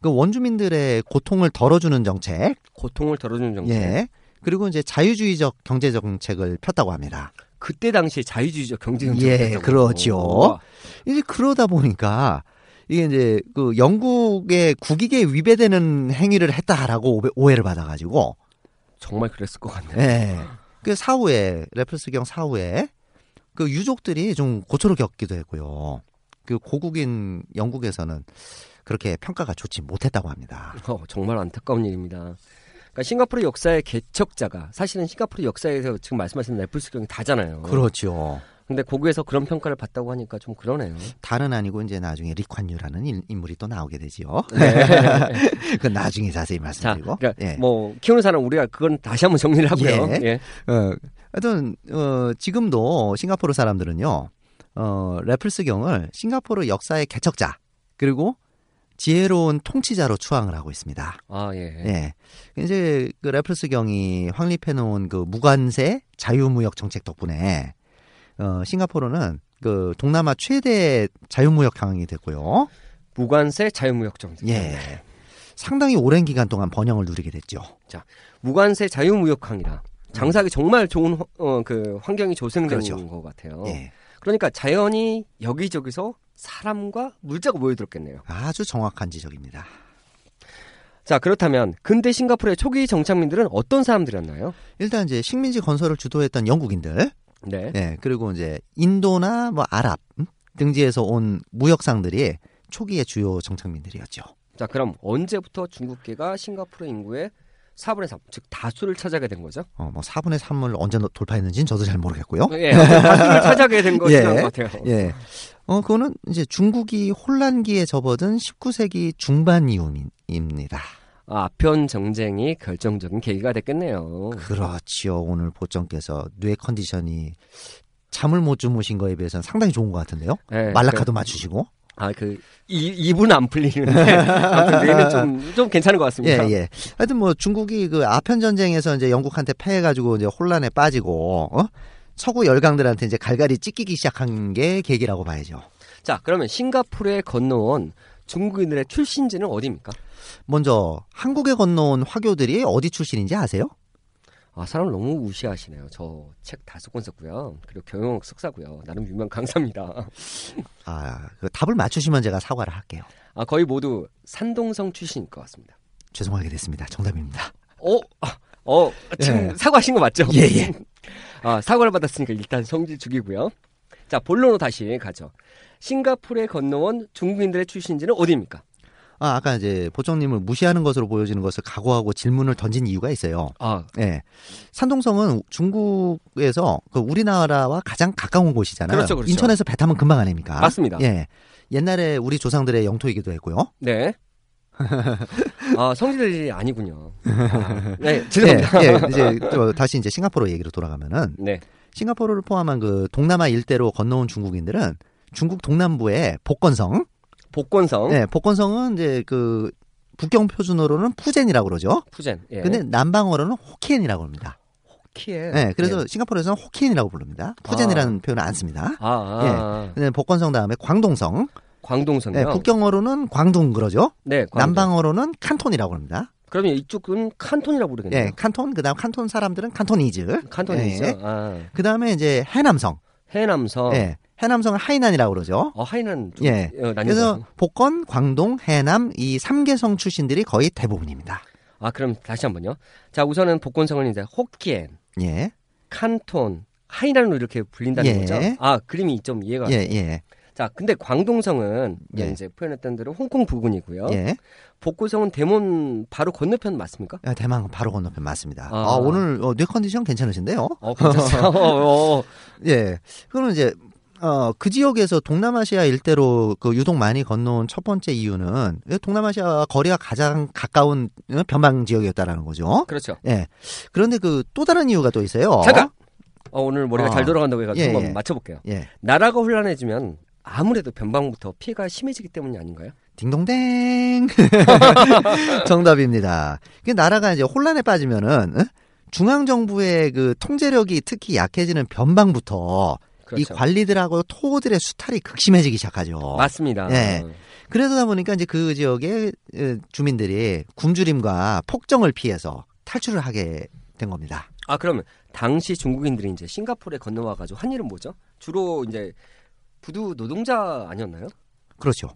그 원주민들의 고통을 덜어주는 정책, 고통을 덜어주는 정책. 예. 그리고 이제 자유주의적 경제 정책을 폈다고 합니다. 그때 당시 자유주의적 경제 정책. 예, 그렇죠. 이제 그러다 보니까 이게 이제 그 영국의 국익에 위배되는 행위를 했다라고 오해- 오해를 받아가지고, 정말 그랬을 것 같네요. 예. 그 사후에 레플스경 사후에 그 유족들이 좀 고초를 겪기도 했고요. 그 고국인 영국에서는 그렇게 평가가 좋지 못했다고 합니다. 어, 정말 안타까운 일입니다. 그러니까 싱가포르 역사의 개척자가 사실은 싱가포르 역사에서 지금 말씀하신 넷플스 경이 다잖아요. 그렇죠. 근데 거기에서 그런 평가를 받다고 하니까 좀 그러네요. 다른 아니고 이제 나중에 리콴유라는 인- 인물이 또 나오게 되지요. 그 나중에 자세히 자, 말씀드리고. 그러니까 예. 뭐 키우는 사람 우리가 그건 다시 한번 정리를 하고요. 예. 예. 어, 하여튼 어, 지금도 싱가포르 사람들은요. 어, 레플스 경을 싱가포르 역사의 개척자 그리고 지혜로운 통치자로 추앙을 하고 있습니다. 아 예. 예. 이제 그 레플스 경이 확립해 놓은 그 무관세 자유무역 정책 덕분에 어, 싱가포르는 그 동남아 최대 자유무역 항이 됐고요. 무관세 자유무역 정책. 예. 상당히 오랜 기간 동안 번영을 누리게 됐죠. 무관세 자유무역항이라 장사하기 정말 좋은 화- 어, 그 환경이 조성된 그렇죠. 것 같아요. 예. 그러니까 자연이 여기저기서 사람과 물자가 모여들었겠네요. 아주 정확한 지적입니다. 자 그렇다면 근대 싱가포르의 초기 정착민들은 어떤 사람들이었나요? 일단 이제 식민지 건설을 주도했던 영국인들, 네. 예, 그리고 이제 인도나 뭐 아랍 음? 등지에서 온 무역상들이 초기의 주요 정착민들이었죠. 자 그럼 언제부터 중국계가 싱가포르 인구의 4분의 3, 즉 다수를 차지하게 된 거죠? 어, 뭐 4분의 3을 언제 돌파했는지는 저도 잘 모르겠고요. 예, 다수를 차지하게 된 것이 예. 것 같아요. 예. 어, 그거는 이제 중국이 혼란기에 접어든 19세기 중반 이후입니다. 아, 아편 정쟁이 결정적인 계기가 됐겠네요. 그렇지요. 오늘 보정께서 뇌 컨디션이 잠을 못 주무신 거에 비해서는 상당히 좋은 것 같은데요. 예, 말라카도 맞추시고. 아, 그, 이, 입은 안 풀리는데, 아무튼 뇌는 좀, 좀 괜찮은 것 같습니다. 예, 예. 하여튼 뭐 중국이 그 아편 전쟁에서 이제 영국한테 패해가지고 이제 혼란에 빠지고, 어? 서구 열강들한테 이제 갈갈이 찢기기 시작한 게 계기라고 봐야죠. 자, 그러면 싱가포르에 건너온 중국인들의 출신지는 어디입니까? 먼저 한국에 건너온 화교들이 어디 출신인지 아세요? 아, 사람을 너무 무시하시네요. 저 책 다섯 권 썼고요. 그리고 경영학 석사고요. 나름 유명 강사입니다. 아, 그 답을 맞추시면 제가 사과를 할게요. 아, 거의 모두 산동성 출신일 것 같습니다. 죄송하게 됐습니다. 정답입니다. 어, 아, 어, 지금 예. 사과하신 거 맞죠? 예, 예. 아, 사과를 받았으니까 일단 성질 죽이고요. 자, 본론으로 다시 가죠. 싱가포르에 건너온 중국인들의 출신지는 어디입니까? 아, 아까 이제 보정님을 무시하는 것으로 보여지는 것을 각오하고 질문을 던진 이유가 있어요. 아, 예. 산동성은 중국에서 그 우리나라와 가장 가까운 곳이잖아요. 그렇죠, 그렇죠. 인천에서 배 타면 금방 아닙니까? 맞습니다. 예. 옛날에 우리 조상들의 영토이기도 했고요. 네. 아, 성지들이 아니군요. 아, 네, 죄송합니다. 예, 예, 이제 또 다시 이제 싱가포르 얘기로 돌아가면은 네. 싱가포르를 포함한 그 동남아 일대로 건너온 중국인들은 중국 동남부의 복건성, 복권성, 네, 복건성은 이제 그 북경 표준어로는 푸젠이라고 그러죠. 푸젠. 예. 근데 남방어로는 호키엔이라고 합니다. 키에. 네, 그래서 예. 싱가포르에서는 호키엔이라고 부릅니다. 푸젠이라는 표현을 안 씁니다. 아, 아, 아. 근데 복건성 다음에 광동성, 광동성이요. 네, 북경어로는 광둥 그러죠. 네, 광동. 남방어로는 칸톤이라고 합니다. 그러면 이쪽은 칸톤이라고 부르겠네요. 예, 칸톤 그다음 칸톤 사람들은 칸토니즈. 칸톤이죠. 예. 아, 그다음에 이제 해남성. 해남성. 예. 해남성은 하이난이라고 그러죠. 어, 하이난 좀 예. 어. 그래서 복건, 광동, 해남 이 3개성 출신들이 거의 대부분입니다. 아, 그럼 다시 한번요. 자, 우선은 복권성은 이제 호키엔, 예. 칸톤, 하이난으로 이렇게 불린다는 예. 거죠. 아, 그림이 좀 이해가 예. 예. 자, 근데 광동성은 예. 이제 표현했던 대로 홍콩 부근이고요. 예. 복고성은 대몬 바로 건너편 맞습니까? 아, 대만 바로 건너편 맞습니다. 아. 아, 오늘 어, 뇌 컨디션 괜찮으신데요? 어, 괜찮아요. 어, 어. 예. 그러면 이제 어, 그 지역에서 동남아시아 일대로 그 유독 많이 건너온 첫 번째 이유는 동남아시아 거리가 가장 가까운 어, 변방 지역이었다라는 거죠. 그렇죠. 예. 그런데 그 또 다른 이유가 또 있어요. 잠깐! 어, 오늘 머리가 아. 잘 돌아간다고 해가지고 예, 한번 예. 맞춰볼게요. 예. 나라가 혼란해지면 아무래도 변방부터 피해가 심해지기 때문이 아닌가요? 딩동댕. 정답입니다. 그 나라가 이제 혼란에 빠지면은 어? 중앙 정부의 그 통제력이 특히 약해지는 변방부터 이 그렇죠. 관리들하고 토호들의 수탈이 극심해지기 시작하죠. 맞습니다. 예. 그러다 보니까 이제 그 지역의 어, 주민들이 굶주림과 폭정을 피해서 탈출을 하게 된 겁니다. 아 그러면 당시 중국인들이 이제 싱가포르에 건너와가지고 한 일은 뭐죠? 주로 이제 부두 노동자 아니었나요? 그렇죠.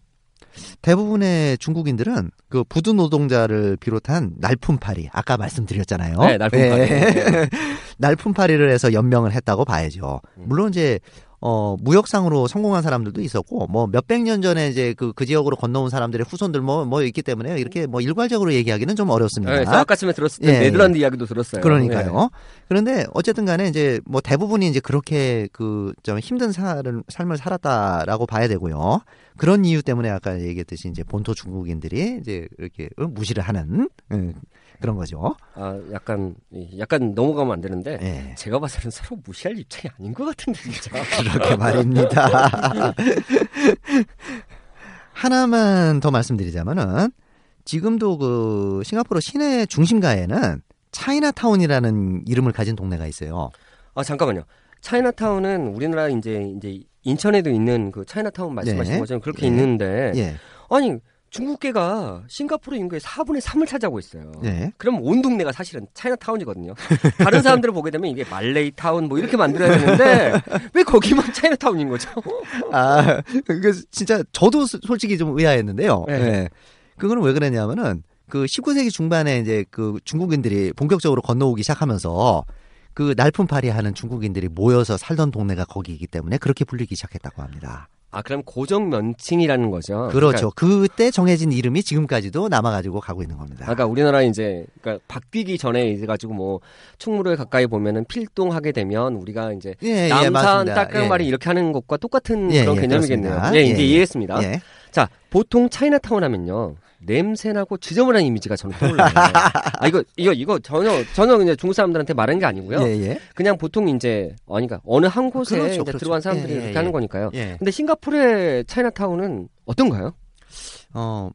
대부분의 중국인들은 그 부두 노동자를 비롯한 날품팔이 아까 말씀드렸잖아요. 네, 날품팔이. 예. 날품팔이를 해서 연명을 했다고 봐야죠. 음. 물론 이제 어 무역상으로 성공한 사람들도 있었고 뭐 몇백 년 전에 이제 그 그 지역으로 건너온 사람들의 후손들 뭐 뭐 있기 때문에 이렇게 뭐 일괄적으로 얘기하기는 좀 어렵습니다. 네, 저 아까쯤에 들었을 때 예, 네덜란드 이야기도 들었어요. 그러니까요. 그런데 어쨌든 간에 이제 뭐 대부분이 이제 그렇게 그 좀 힘든 삶을, 삶을 살았다라고 봐야 되고요. 그런 이유 때문에 아까 얘기했듯이 이제 본토 중국인들이 이제 이렇게 어, 무시를 하는 음, 그런 거죠. 아 약간 약간 넘어가면 안 되는데 예. 제가 봐서는 서로 무시할 입장이 아닌 것 같은데 진짜. 그렇게 말입니다. 하나만 더 말씀드리자면은 지금도 그 싱가포르 시내 중심가에는 차이나타운이라는 이름을 가진 동네가 있어요. 아 잠깐만요. 차이나타운은 우리나라 이제 이제 인천에도 있는 그 차이나타운 말씀하신 네. 것처럼 그렇게 예. 있는데 예. 아니 중국계가 싱가포르 인구의 4분의 3을 차지하고 있어요. 예. 그럼 온 동네가 사실은 차이나타운이거든요. 다른 사람들을 보게 되면 이게 말레이타운 뭐 이렇게 만들어야 되는데 왜 거기만 차이나타운인 거죠? 아, 그 진짜 저도 소- 솔직히 좀 의아했는데요. 네. 예. 그거는 왜 그랬냐면은 그 19세기 중반에 이제 그 중국인들이 본격적으로 건너오기 시작하면서 그 날품팔이 하는 중국인들이 모여서 살던 동네가 거기이기 때문에 그렇게 불리기 시작했다고 합니다. 아 그럼 고정 면칭이라는 거죠. 그렇죠. 그때 정해진 이름이 지금까지도 남아가지고 가고 있는 겁니다. 아까 우리나라 이제 그러니까 바뀌기 전에 이제 가지고 뭐 충무로에 가까이 보면은 필동하게 되면 우리가 이제 예, 예, 남산 맞습니다. 딱강말이 예. 이렇게 하는 것과 똑같은 예, 그런 예, 개념이겠네요. 그렇습니다. 예, 이제 예, 예. 이해했습니다. 예. 자, 보통 차이나타운 하면요. 냄새나고 지저분한 이미지가 저는 떠올라요. 아, 이거, 이거, 이거 전혀, 전혀 그냥 중국 사람들한테 말한 게 아니고요. 예, 예. 그냥 보통 이제, 아니, 그러니까 어느 한 곳에 그렇죠, 이제 그렇죠. 들어간 사람들이 예, 예, 이렇게 예. 하는 거니까요. 예. 근데 싱가포르의 차이나타운은 어떤가요? 어,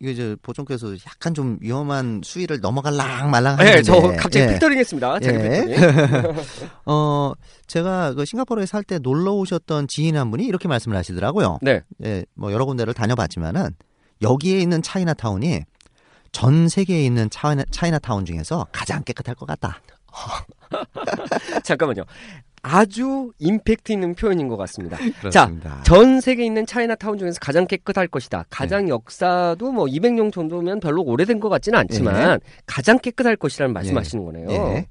이거 이제 보존께서 약간 좀 위험한 수위를 넘어갈랑 말랑 하는데. 네, 저 갑자기 예. 필터링 했습니다. 자기 예. 필터링. 어, 제가 그 싱가포르에 살 때 놀러 오셨던 지인 한 분이 이렇게 말씀을 하시더라고요. 네. 예, 뭐 여러 군데를 다녀봤지만은 여기에 있는 차이나타운이 전 세계에 있는 차이나, 차이나타운 중에서 가장 깨끗할 것 같다. 잠깐만요. 아주 임팩트 있는 표현인 것 같습니다. 그렇습니다. 전 세계에 있는 차이나타운 중에서 가장 깨끗할 것이다. 네. 가장 역사도 뭐 200년 정도면 별로 오래된 것 같지는 않지만 가장 깨끗할 것이라는 말씀하시는 거네요.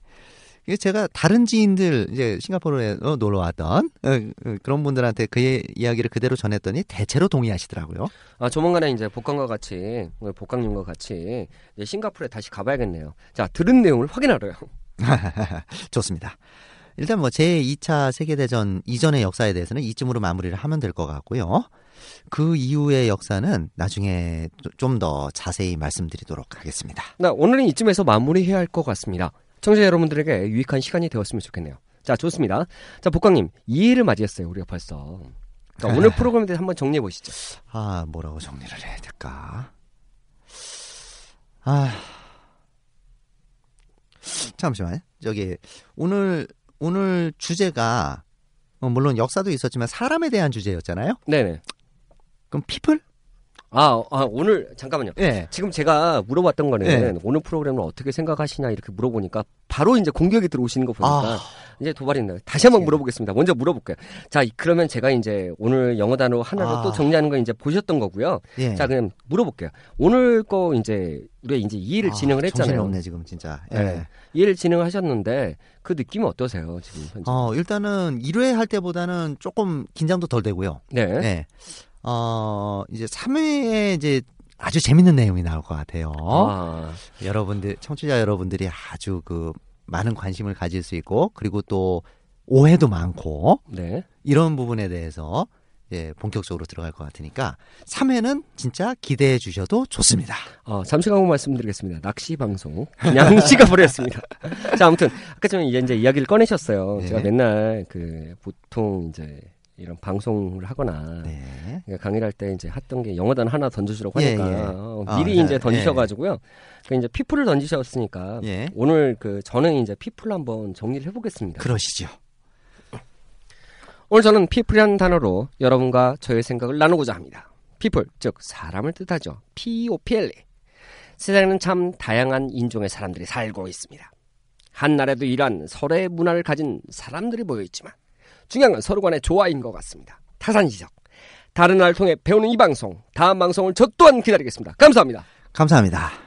예. 이게 제가 다른 지인들 이제 싱가포르에 어, 놀러 왔던 어, 어, 그런 분들한테 그 예- 이야기를 그대로 전했더니 대체로 동의하시더라고요. 아, 조만간에 이제 복강과 같이, 복강님과 같이 싱가포르에 다시 가봐야겠네요. 자, 들은 내용을 확인하러요. 좋습니다. 일단 뭐 제2차 세계대전 이전의 역사에 대해서는 이쯤으로 마무리를 하면 될 것 같고요. 그 이후의 역사는 나중에 좀 더 자세히 말씀드리도록 하겠습니다. 나 오늘은 이쯤에서 마무리해야 할 것 같습니다. 청취자 여러분들에게 유익한 시간이 되었으면 좋겠네요. 자, 좋습니다. 자, 복강님, 2일을 맞이했어요, 우리가 벌써. 자, 오늘 프로그램에 대해서 한번 정리해 보시죠. 아, 뭐라고 정리를 해야 될까? 아. 잠시만요. 저기, 오늘, 오늘 주제가, 어, 물론 역사도 있었지만 사람에 대한 주제였잖아요? 네네. 그럼 피플? 아, 아, 오늘, 잠깐만요. 예. 지금 제가 물어봤던 거는 네. 오늘 프로그램을 어떻게 생각하시냐 이렇게 물어보니까 바로 이제 공격이 들어오시는 거 보니까 아. 이제 도발이네요. 다시 한번 그치. 물어보겠습니다. 먼저 물어볼게요. 자, 이- 그러면 제가 이제 오늘 영어 단어 하나로 아. 또 정리하는 거 이제 보셨던 거고요. 예. 자, 그럼 물어볼게요. 오늘 거 이제 우리가 이제 이해를 진행을 아, 했잖아요. 정신없네, 지금 진짜. 예. 네. 이해를 진행을 하셨는데 그 느낌이 어떠세요, 지금 현재? 어, 일단은 1회 할 때보다는 조금 긴장도 덜 되고요. 네. 네. 어, 이제 3회에 이제 아주 재밌는 내용이 나올 것 같아요. 아, 여러분들, 청취자 여러분들이 아주 그 많은 관심을 가질 수 있고, 그리고 또 오해도 많고, 네. 이런 부분에 대해서 이제 본격적으로 들어갈 것 같으니까 3회는 진짜 기대해 주셔도 좋습니다. 어, 잠시 후 말씀드리겠습니다. 낚시 방송 그냥 싱가포르였습니다. 자, 아무튼 아까 전에 이제, 이제 이야기를 꺼내셨어요. 네. 제가 맨날 그 보통 이제 이런 방송을 하거나 네. 그러니까 강의를 할 때 이제 했던 게 영어 단어 하나 던져주라고 예, 하니까 예. 어, 아, 미리 네, 이제 던지셔가지고요. 그 이제 people을 던지셨으니까 예. 오늘 그 저는 이제 people 한번 정리를 해보겠습니다. 그러시죠. 오늘 저는 people이라는 단어로 여러분과 저의 생각을 나누고자 합니다. people, 즉 사람을 뜻하죠. P-E-O-P-L-E. 세상에는 참 다양한 인종의 사람들이 살고 있습니다. 한 나라에도 이러한 서로의 문화를 가진 사람들이 모여 있지만 중요한 건 서로 간의 조화인 것 같습니다. 타산지석. 다른 나라를 통해 배우는 이 방송, 다음 방송을 저 또한 기다리겠습니다. 감사합니다. 감사합니다.